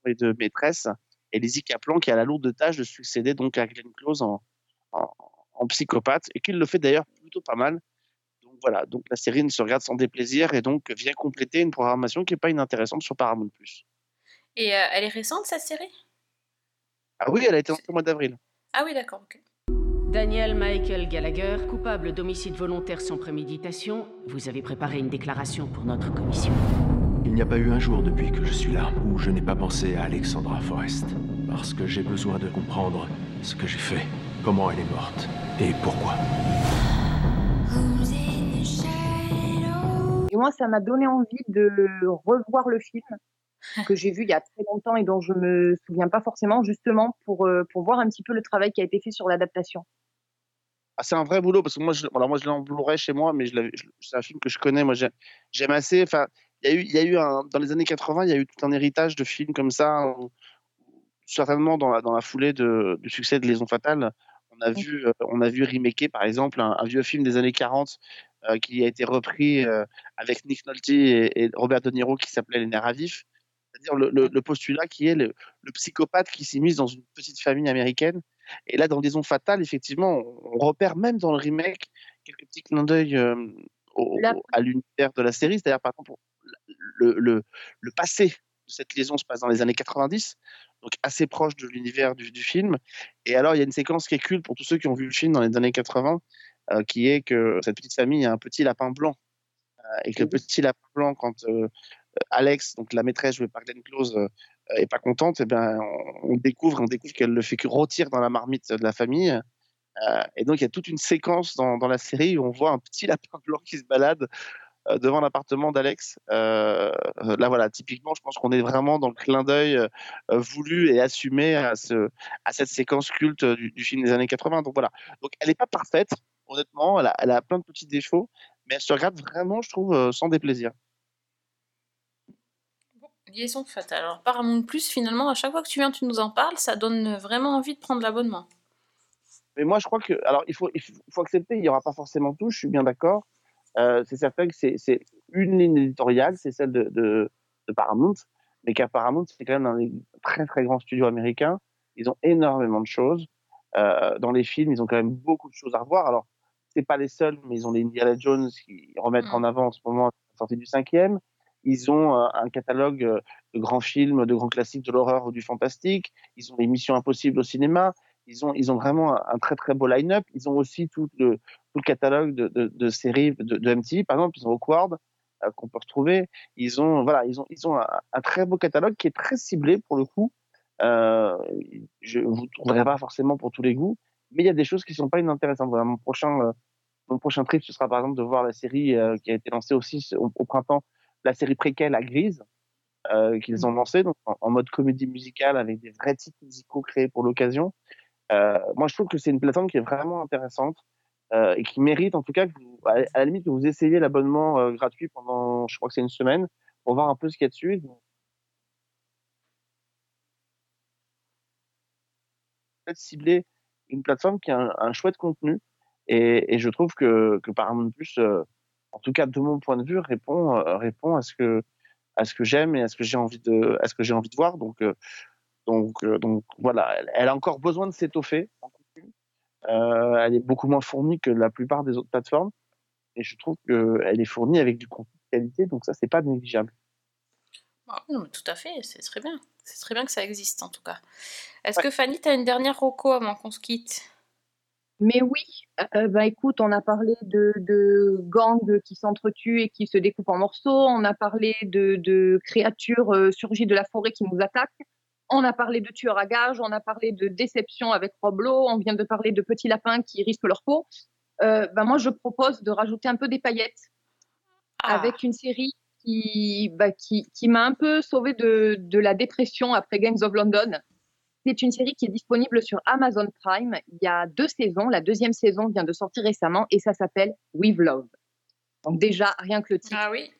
S7: et de maîtresse, et Lizzie Kaplan qui a la lourde tâche de succéder donc à Glenn Close en, en, en psychopathe, et qui le fait d'ailleurs plutôt pas mal. Voilà, donc la série ne se regarde sans déplaisir et donc vient compléter une programmation qui n'est pas inintéressante sur Paramount+.
S1: Et euh, elle est récente cette série?
S7: Ah oui, elle a été lancée au mois d'avril.
S1: Ah oui, d'accord. ok.
S16: Daniel Michael Gallagher, coupable d'homicide volontaire sans préméditation, vous avez préparé une déclaration pour notre commission.
S8: Il n'y a pas eu un jour depuis que je suis là où je n'ai pas pensé à Alexandra Forrest. Parce que j'ai besoin de comprendre ce que j'ai fait, comment elle est morte et pourquoi.
S2: Moi, ça m'a donné envie de revoir le film que j'ai vu il y a très longtemps et dont je me souviens pas forcément, justement pour, euh, pour voir un petit peu le travail qui a été fait sur l'adaptation.
S7: Ah, c'est un vrai boulot parce que moi, je, alors moi, je Blu-ray chez moi, mais c'est un film que je connais. Moi, j'ai- j'aime assez. Enfin, il y a eu, y a eu un, dans les années 80, il y a eu tout un héritage de films comme ça. certainement dans la, dans la foulée de, du succès de Liaison Fatale, on a vu, euh, on a vu remaker par exemple un, un vieux film des années 40 euh, qui a été repris euh, avec Nick Nolte et, et Robert De Niro qui s'appelait Les Nerfs à vif. C'est-à-dire le, le- le postulat qui est le, le psychopathe qui s'immisce dans une petite famille américaine. Et là, dans Liaison Fatale, effectivement, on, on repère même dans le remake quelques petits clins d'œil euh, à l'univers de la série. C'est-à-dire, par exemple, le, le, le passé de cette liaison se passe dans les années 90, donc assez proche de l'univers du, du film. Et alors, il y a une séquence qui est culte pour tous ceux qui ont vu le film dans les années 80, euh, qui est que cette petite famille a un petit lapin blanc. Euh, et que le petit lapin blanc, quand euh, Alex, donc la maîtresse jouée par Glenn Close, est pas contente, eh ben, on, on découvre, on découvre qu'elle le fait que rôtir dans la marmite de la famille. Et donc, il y a toute une séquence dans, dans la série où on voit un petit lapin blanc qui se balade devant l'appartement d'Alex. Euh, euh, là, voilà, typiquement, je pense qu'on est vraiment dans le clin d'œil euh, euh, voulu et assumé à, ce, à cette séquence culte du, du film des années 80. Donc voilà. Donc, elle n'est pas parfaite, honnêtement. Elle a, elle a plein de petits défauts, mais elle se regarde vraiment, je trouve, euh, sans déplaisir.
S1: Liaison fatale. Alors Paramount Plus, finalement, à chaque fois que tu viens, tu nous en parles, ça donne vraiment envie de prendre l'abonnement.
S7: Mais moi, je crois que. Alors, il faut, il faut, faut accepter, il n'y aura pas forcément tout, je suis bien d'accord. Euh, c'est certain que c'est une ligne éditoriale, c'est celle de, de, de Paramount, mais qu'à Paramount, c'est quand même un des très très grands studios américains. Ils ont énormément de choses. Euh, dans les films, ils ont quand même beaucoup de choses à revoir. Alors, c'est pas les seuls, mais ils ont les Indiana Jones qui remettent en avant en ce moment la sortie du cinquième. Ils ont euh, un catalogue de grands films, de grands classiques de l'horreur ou du fantastique. Ils ont les Missions Impossibles au cinéma. Ils ont, ils ont vraiment un, un très très beau line-up. Ils ont aussi tout le, tout le catalogue de, de, de séries de, de MTV, par exemple. Ils ont Awkward euh, qu'on peut retrouver. Ils ont voilà, ils ont ils ont un, un, très beau catalogue qui est très ciblé pour le coup. Euh, je vous trouverez pas forcément pour tous les goûts, mais il y a des choses qui sont pas inintéressantes. Voilà, mon prochain euh, mon prochain trip, ce sera par exemple de voir la série euh, qui a été lancée aussi au, au printemps, la série préquelle à Grise. Euh, qu'ils ont lancé donc en, en, mode comédie musicale avec des vrais titres musicaux créés pour l'occasion. Euh, moi, je trouve que c'est une plateforme qui est vraiment intéressante euh, et qui mérite, en tout cas, que vous, à, la limite, que vous essayiez l'abonnement euh, gratuit pendant, je crois que c'est une semaine, pour voir un peu ce qu'il y a dessus. cibler une plateforme qui a un, chouette contenu et, je trouve que, que Paramount Plus, euh, en tout cas de mon point de vue, répond, répond à ce que à ce que j'aime et à ce que j'ai envie de à ce que j'ai envie de voir. Donc donc, donc voilà, elle, a encore besoin de s'étoffer. Euh, elle est beaucoup moins fournie que la plupart des autres plateformes. Et je trouve qu'elle est fournie avec du contenu de qualité, donc ça, c'est pas négligeable.
S1: Ah, non, mais tout à fait, c'est très bien. C'est très bien que ça existe en tout cas. Est-ce ouais. que Fanny, tu as une dernière roco avant qu'on se quitte?
S2: Mais oui, euh, bah écoute, on a parlé de, de gangs qui s'entretuent et qui se découpent en morceaux, on a parlé de, de créatures euh, surgies de la forêt qui nous attaquent, on a parlé de tueurs à gages, on a parlé de déception avec Roblo, on vient de parler de petits lapins qui risquent leur peau. Euh, bah moi, je propose de rajouter un peu des paillettes avec une série qui, bah, qui, qui m'a un peu sauvée de, de la dépression après Gangs of London. C'est une série qui est disponible sur Amazon Prime. Il y a deux saisons. La deuxième saison vient de sortir récemment et ça s'appelle With Love. Donc déjà, rien que le titre.
S1: Ah oui.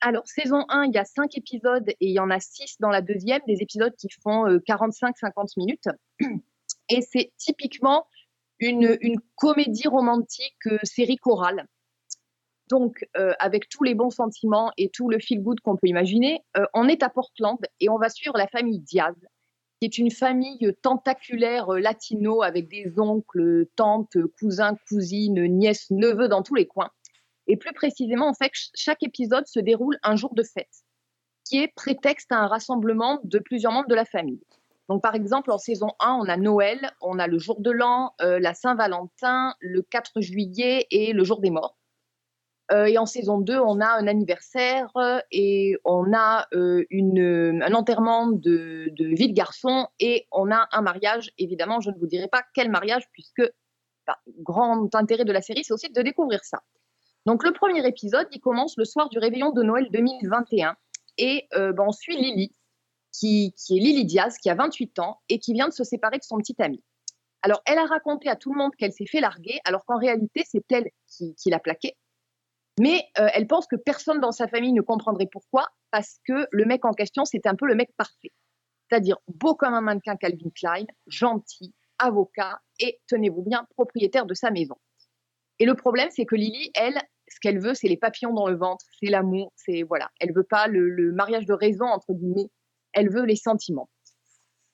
S2: Alors, saison 1, il y a cinq épisodes et il y en a six dans la deuxième, des épisodes qui font 45-50 minutes. Et c'est typiquement une, comédie romantique euh, série chorale. Donc, euh, avec tous les bons sentiments et tout le feel-good qu'on peut imaginer, euh, on est à Portland et on va suivre la famille Diaz, qui est une famille tentaculaire euh, latino avec des oncles, tantes, cousins, cousines, nièces, neveux dans tous les coins. Et plus précisément, en fait, ch- chaque épisode se déroule un jour de fête, qui est prétexte à un rassemblement de plusieurs membres de la famille. Donc, par exemple, en saison 1, on a Noël, on a le jour de l'an, euh, la Saint-Valentin, le 4 juillet et le jour des morts. Euh, et en saison 2, on a un anniversaire euh, et on a un enterrement de, de vie de garçon et on a un mariage. Évidemment, je ne vous dirai pas quel mariage puisque bah, grand intérêt de la série, c'est aussi de découvrir ça. Donc le premier épisode, il commence le soir du réveillon de Noël 2021 et euh, bah, on suit Lily, qui, qui est Lily Diaz, qui a 28 ans et qui vient de se séparer de son petit ami. Alors elle a raconté à tout le monde qu'elle s'est fait larguer, alors qu'en réalité c'est elle qui, qui l'a plaqué. Mais euh, elle pense que personne dans sa famille ne comprendrait pourquoi, parce que le mec en question, c'était un peu le mec parfait. C'est-à-dire beau comme un mannequin Calvin Klein, gentil, avocat et, tenez-vous bien, propriétaire de sa maison. Et le problème, c'est que Lily, elle, ce qu'elle veut, c'est les papillons dans le ventre, c'est l'amour, c'est voilà. Elle veut pas le, mariage de raison entre guillemets. Elle veut les sentiments.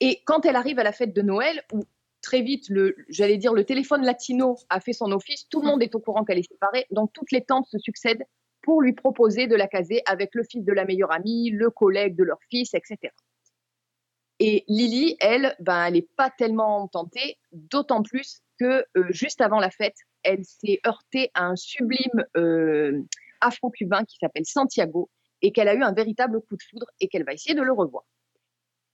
S2: Et quand elle arrive à la fête de Noël, où très vite, le, j'allais dire, le téléphone latino a fait son office, tout le monde est au courant qu'elle est séparée, donc toutes les tantes se succèdent pour lui proposer de la caser avec le fils de la meilleure amie, le collègue de leur fils, etc. Et Lily, elle, ben, elle n'est pas tellement tentée, d'autant plus que euh, juste avant la fête, elle s'est heurtée à un sublime euh, afro-cubain qui s'appelle Santiago et qu'elle a eu un véritable coup de foudre et qu'elle va essayer de le revoir.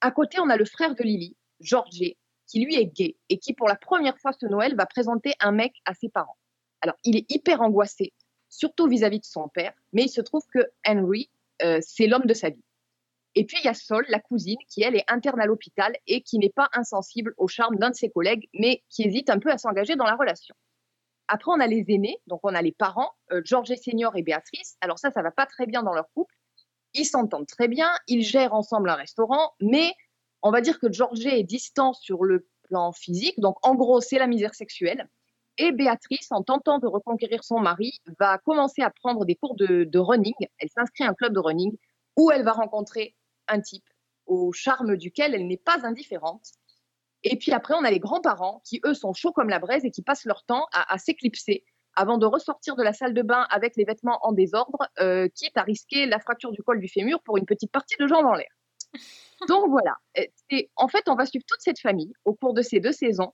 S2: À côté, on a le frère de Lily, George, qui lui est gay et qui, pour la première fois ce Noël, va présenter un mec à ses parents. Alors, il est hyper angoissé, surtout vis-à-vis de son père, mais il se trouve que Henry, euh, c'est l'homme de sa vie. Et puis, il y a Sol, la cousine, qui, elle, est interne à l'hôpital et qui n'est pas insensible au charme d'un de ses collègues, mais qui hésite un peu à s'engager dans la relation. Après, on a les aînés, donc on a les parents, euh, George Senior et Béatrice. Alors ça, ça va pas très bien dans leur couple. Ils s'entendent très bien, ils gèrent ensemble un restaurant, mais on va dire que George est distant sur le plan physique. Donc, en gros, c'est la misère sexuelle. Et Béatrice, en tentant de reconquérir son mari, va commencer à prendre des cours de, de running. Elle s'inscrit à un club de running où elle va rencontrer un type au charme duquel elle n'est pas indifférente. Et puis après, on a les grands-parents qui, eux, sont chauds comme la braise et qui passent leur temps à, à s'éclipser avant de ressortir de la salle de bain avec les vêtements en désordre, euh, quitte à risquer la fracture du col du fémur pour une petite partie de jambes en l'air. Donc voilà. Et en fait, on va suivre toute cette famille au cours de ces deux saisons.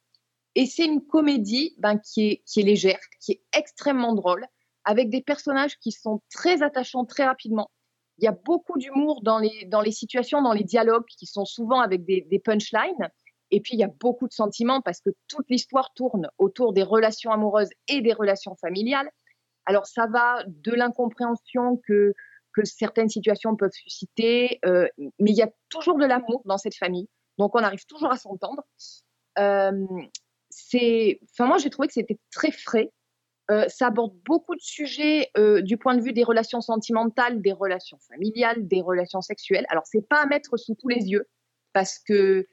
S2: Et c'est une comédie ben, qui, est, qui est légère, qui est extrêmement drôle, avec des personnages qui sont très attachants très rapidement. Il y a beaucoup d'humour dans les, dans les situations, dans les dialogues, qui sont souvent avec des, des punchlines. Et puis, il y a beaucoup de sentiments parce que toute l'histoire tourne autour des relations amoureuses et des relations familiales. Alors, ça va de l'incompréhension que, certaines situations peuvent susciter, euh, mais il y a toujours de l'amour dans cette famille. Donc, on arrive toujours à s'entendre. Euh, moi, j'ai trouvé que c'était très frais. Euh, ça aborde beaucoup de sujets du point de vue des relations sentimentales, des relations familiales, des relations sexuelles. Alors, c'est pas à mettre sous tous les yeux parce que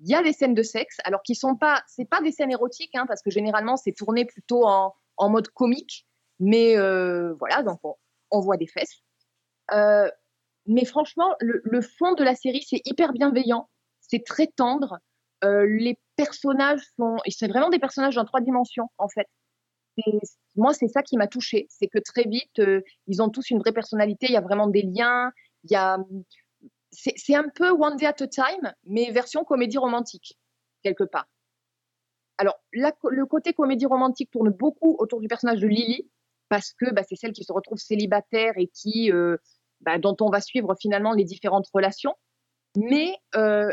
S2: il y a des scènes de sexe, alors qui sont pas, c'est pas des scènes érotiques, hein, parce que généralement c'est tourné plutôt en, mode comique, mais euh, voilà, donc on, voit des fesses. Euh, mais franchement, le, fond de la série c'est hyper bienveillant, c'est très tendre. Euh, les personnages sont, et c'est vraiment des personnages en trois dimensions en fait. Et moi, c'est ça qui m'a touchée, c'est que très vite, ils ont tous une vraie personnalité. Il y a vraiment des liens. Il y a c'est un peu One Day at a Time, mais version comédie romantique, quelque part. Alors, le côté comédie romantique tourne beaucoup autour du personnage de Lily, parce que bah, c'est celle qui se retrouve célibataire et qui, euh, bah, dont on va suivre finalement les différentes relations. Mais euh,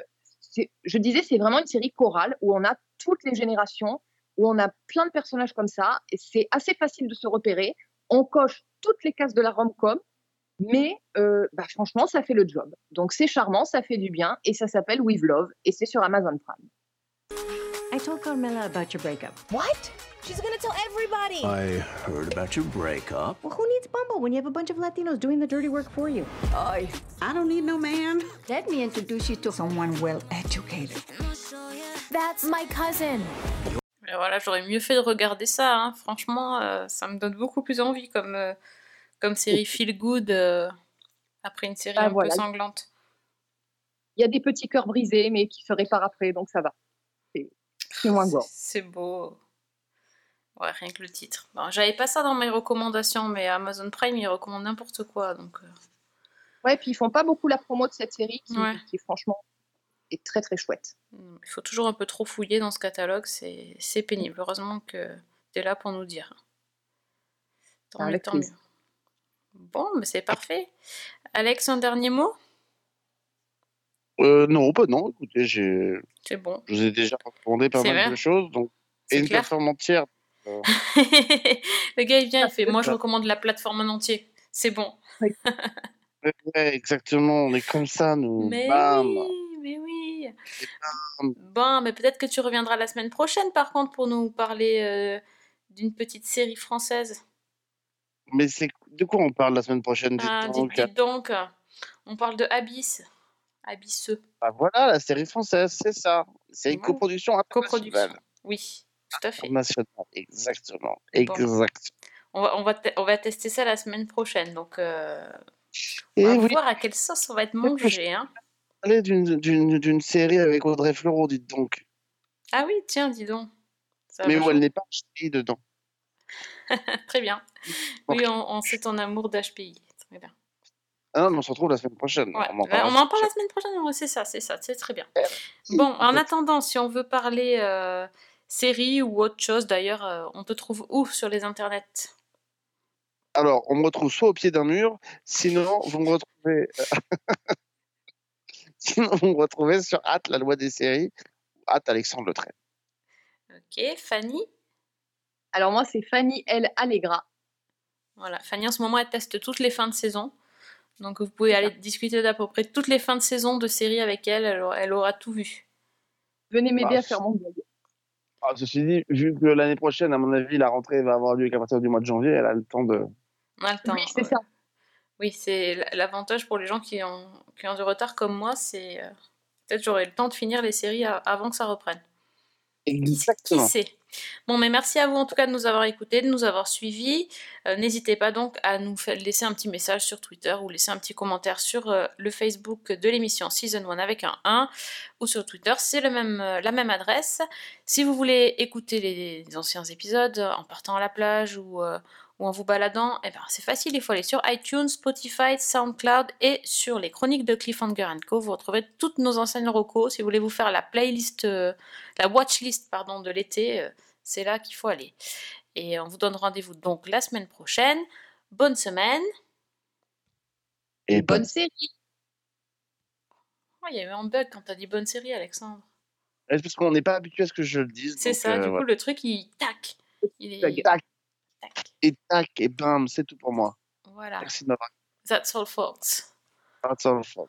S2: je disais, c'est vraiment une série chorale où on a toutes les générations, où on a plein de personnages comme ça. Et c'est assez facile de se repérer. On coche toutes les cases de la rom-com, mais euh, bah, franchement, ça fait le job. Donc c'est charmant, ça fait du bien, et ça s'appelle With Love, et c'est sur Amazon Prime.
S17: I told Carmela about your breakup.
S18: What? She's gonna tell everybody.
S8: I heard about your breakup.
S17: Well, who needs Bumble when you have a bunch of Latinos doing the dirty work for you?
S5: I, I don't need no man. Let me introduce you to someone well educated.
S18: That's my cousin.
S1: Mais voilà, j'aurais mieux fait de regarder ça. hein. Franchement, euh, ça me donne beaucoup plus envie comme, euh, comme série feel good euh, après une série
S2: Ah,
S1: un
S2: voilà.
S1: peu sanglante.
S2: Il y a des petits cœurs brisés, mais qui se réparent après, donc ça va. C'est- moins gore.
S1: C'est beau. Ouais, rien que le titre. Bon, J'avais pas ça dans mes recommandations, mais Amazon Prime, il recommande n'importe quoi. Donc, euh,
S2: Ouais, puis ils font pas beaucoup la promo de cette série, qui,
S1: Ouais.
S2: qui franchement est très très chouette.
S1: il faut toujours un peu trop fouiller dans ce catalogue. C'est pénible. Heureusement que tu es là pour nous dire. Tant mieux,
S2: Avec
S1: tant mieux. Bon, mais c'est parfait. Alex, un dernier mot?
S7: Euh, non, bah non, écoutez, j'ai,
S1: C'est bon.
S7: je vous ai déjà recommandé pas
S1: C'est
S7: mal
S1: vrai?
S7: de choses, donc,
S1: C'est
S7: et une
S1: clair.
S7: plateforme entière. euh,
S1: Le gars, il vient, il fait Moi, je recommande la plateforme en entier. C'est bon.
S7: ouais, exactement, on est comme ça, nous.
S1: Mais
S7: Bam.
S1: oui, mais oui.
S7: bam.
S1: Bon, mais peut-être que tu reviendras la semaine prochaine, par contre, pour nous parler euh, d'une petite série française.
S7: Mais c'est de quoi on parle la semaine prochaine dites
S1: Ah, dites,
S7: donc?
S1: dites donc, on parle de Abyss. Abysseux.
S7: Ah, voilà, la série française, c'est ça. C'est une
S1: Ouais.
S7: coproduction
S1: Coproduction. Oui, tout à fait.
S7: Exactement. Exact.
S1: On va, on, va on va tester ça la semaine prochaine. Donc, euh,
S7: Et
S1: on va
S7: oui,
S1: voir à quelle sauce on va être mangé. Hein.
S7: parler d'une- série avec Audrey Fleurot, dites donc.
S1: Ah oui, tiens, dis donc. Ça
S7: Mais où elle n'est pas HPI dedans.
S1: Très bien. Oui, on, on sait ton amour d'HPI. Très bien.
S7: Ah non, mais on se retrouve la semaine prochaine.
S1: Ouais,
S7: On en
S1: on parle la semaine prochaine, ouais, c'est ça, c'est ça, c'est très bien. Bon, en attendant, si on veut parler euh, série ou autre chose, d'ailleurs, euh, on te trouve où sur les internets?
S7: Alors, on me retrouve soit au pied d'un mur, sinon vous me retrouvez. sinon vous me retrouvez sur Hâte, la loi des séries, Hâte Alexandre Le Trait.
S1: Ok, Fanny?
S2: Alors moi, c'est Fanny L. Allegra.
S1: Voilà, Fanny en ce moment elle teste toutes les fins de saison. Donc vous pouvez aller discuter d'à peu près toutes les fins de saison de séries avec elle, elle, aura- elle aura tout vu.
S2: Venez m'aider
S7: Ah,
S2: à faire mon blog.
S7: Ah, ceci dit, vu que l'année prochaine, à mon avis, la rentrée va avoir lieu qu'à partir du mois de janvier, elle a le temps de.
S1: On a le temps.
S2: Oui, c'est
S1: ouais.
S2: ça.
S1: Oui, c'est l'avantage pour les gens qui ont, qui ont du retard comme moi, c'est euh, peut-être j'aurai le temps de finir les séries avant que ça reprenne. Qui
S7: Exactement.
S1: sait? Bon, mais merci à vous en tout cas de nous avoir écoutés, de nous avoir suivis. Euh, N'hésitez pas donc à nous laisser un petit message sur Twitter ou laisser un petit commentaire sur euh, le Facebook de l'émission Season 1 avec un 1 ou sur Twitter, c'est même, euh, la même adresse. Si vous voulez écouter les, les anciens épisodes en partant à la plage ou, ou en vous baladant, eh ben, c'est facile, il faut aller sur iTunes, Spotify, SoundCloud et sur les chroniques de Cliffhanger Co. Vous retrouverez toutes nos anciennes recos. Si vous voulez vous faire la playlist, euh, la watchlist pardon, de l'été, euh, c'est là qu'il faut aller. Et on vous donne rendez-vous donc la semaine prochaine. Bonne semaine.
S7: Et
S2: Bonne série.
S1: Oh, il y a eu un bug quand t'as dit bonne série, Alexandre.
S7: Ouais, Parce qu'on n'est pas habitué à ce que je le dise.
S1: C'est ça,
S7: euh,
S1: du coup, le truc, il tac. Il est...
S7: Tac, et tac, et bam, c'est tout pour moi.
S1: Voilà.
S7: Merci de m'avoir.
S1: That's all, folks.
S7: That's all for-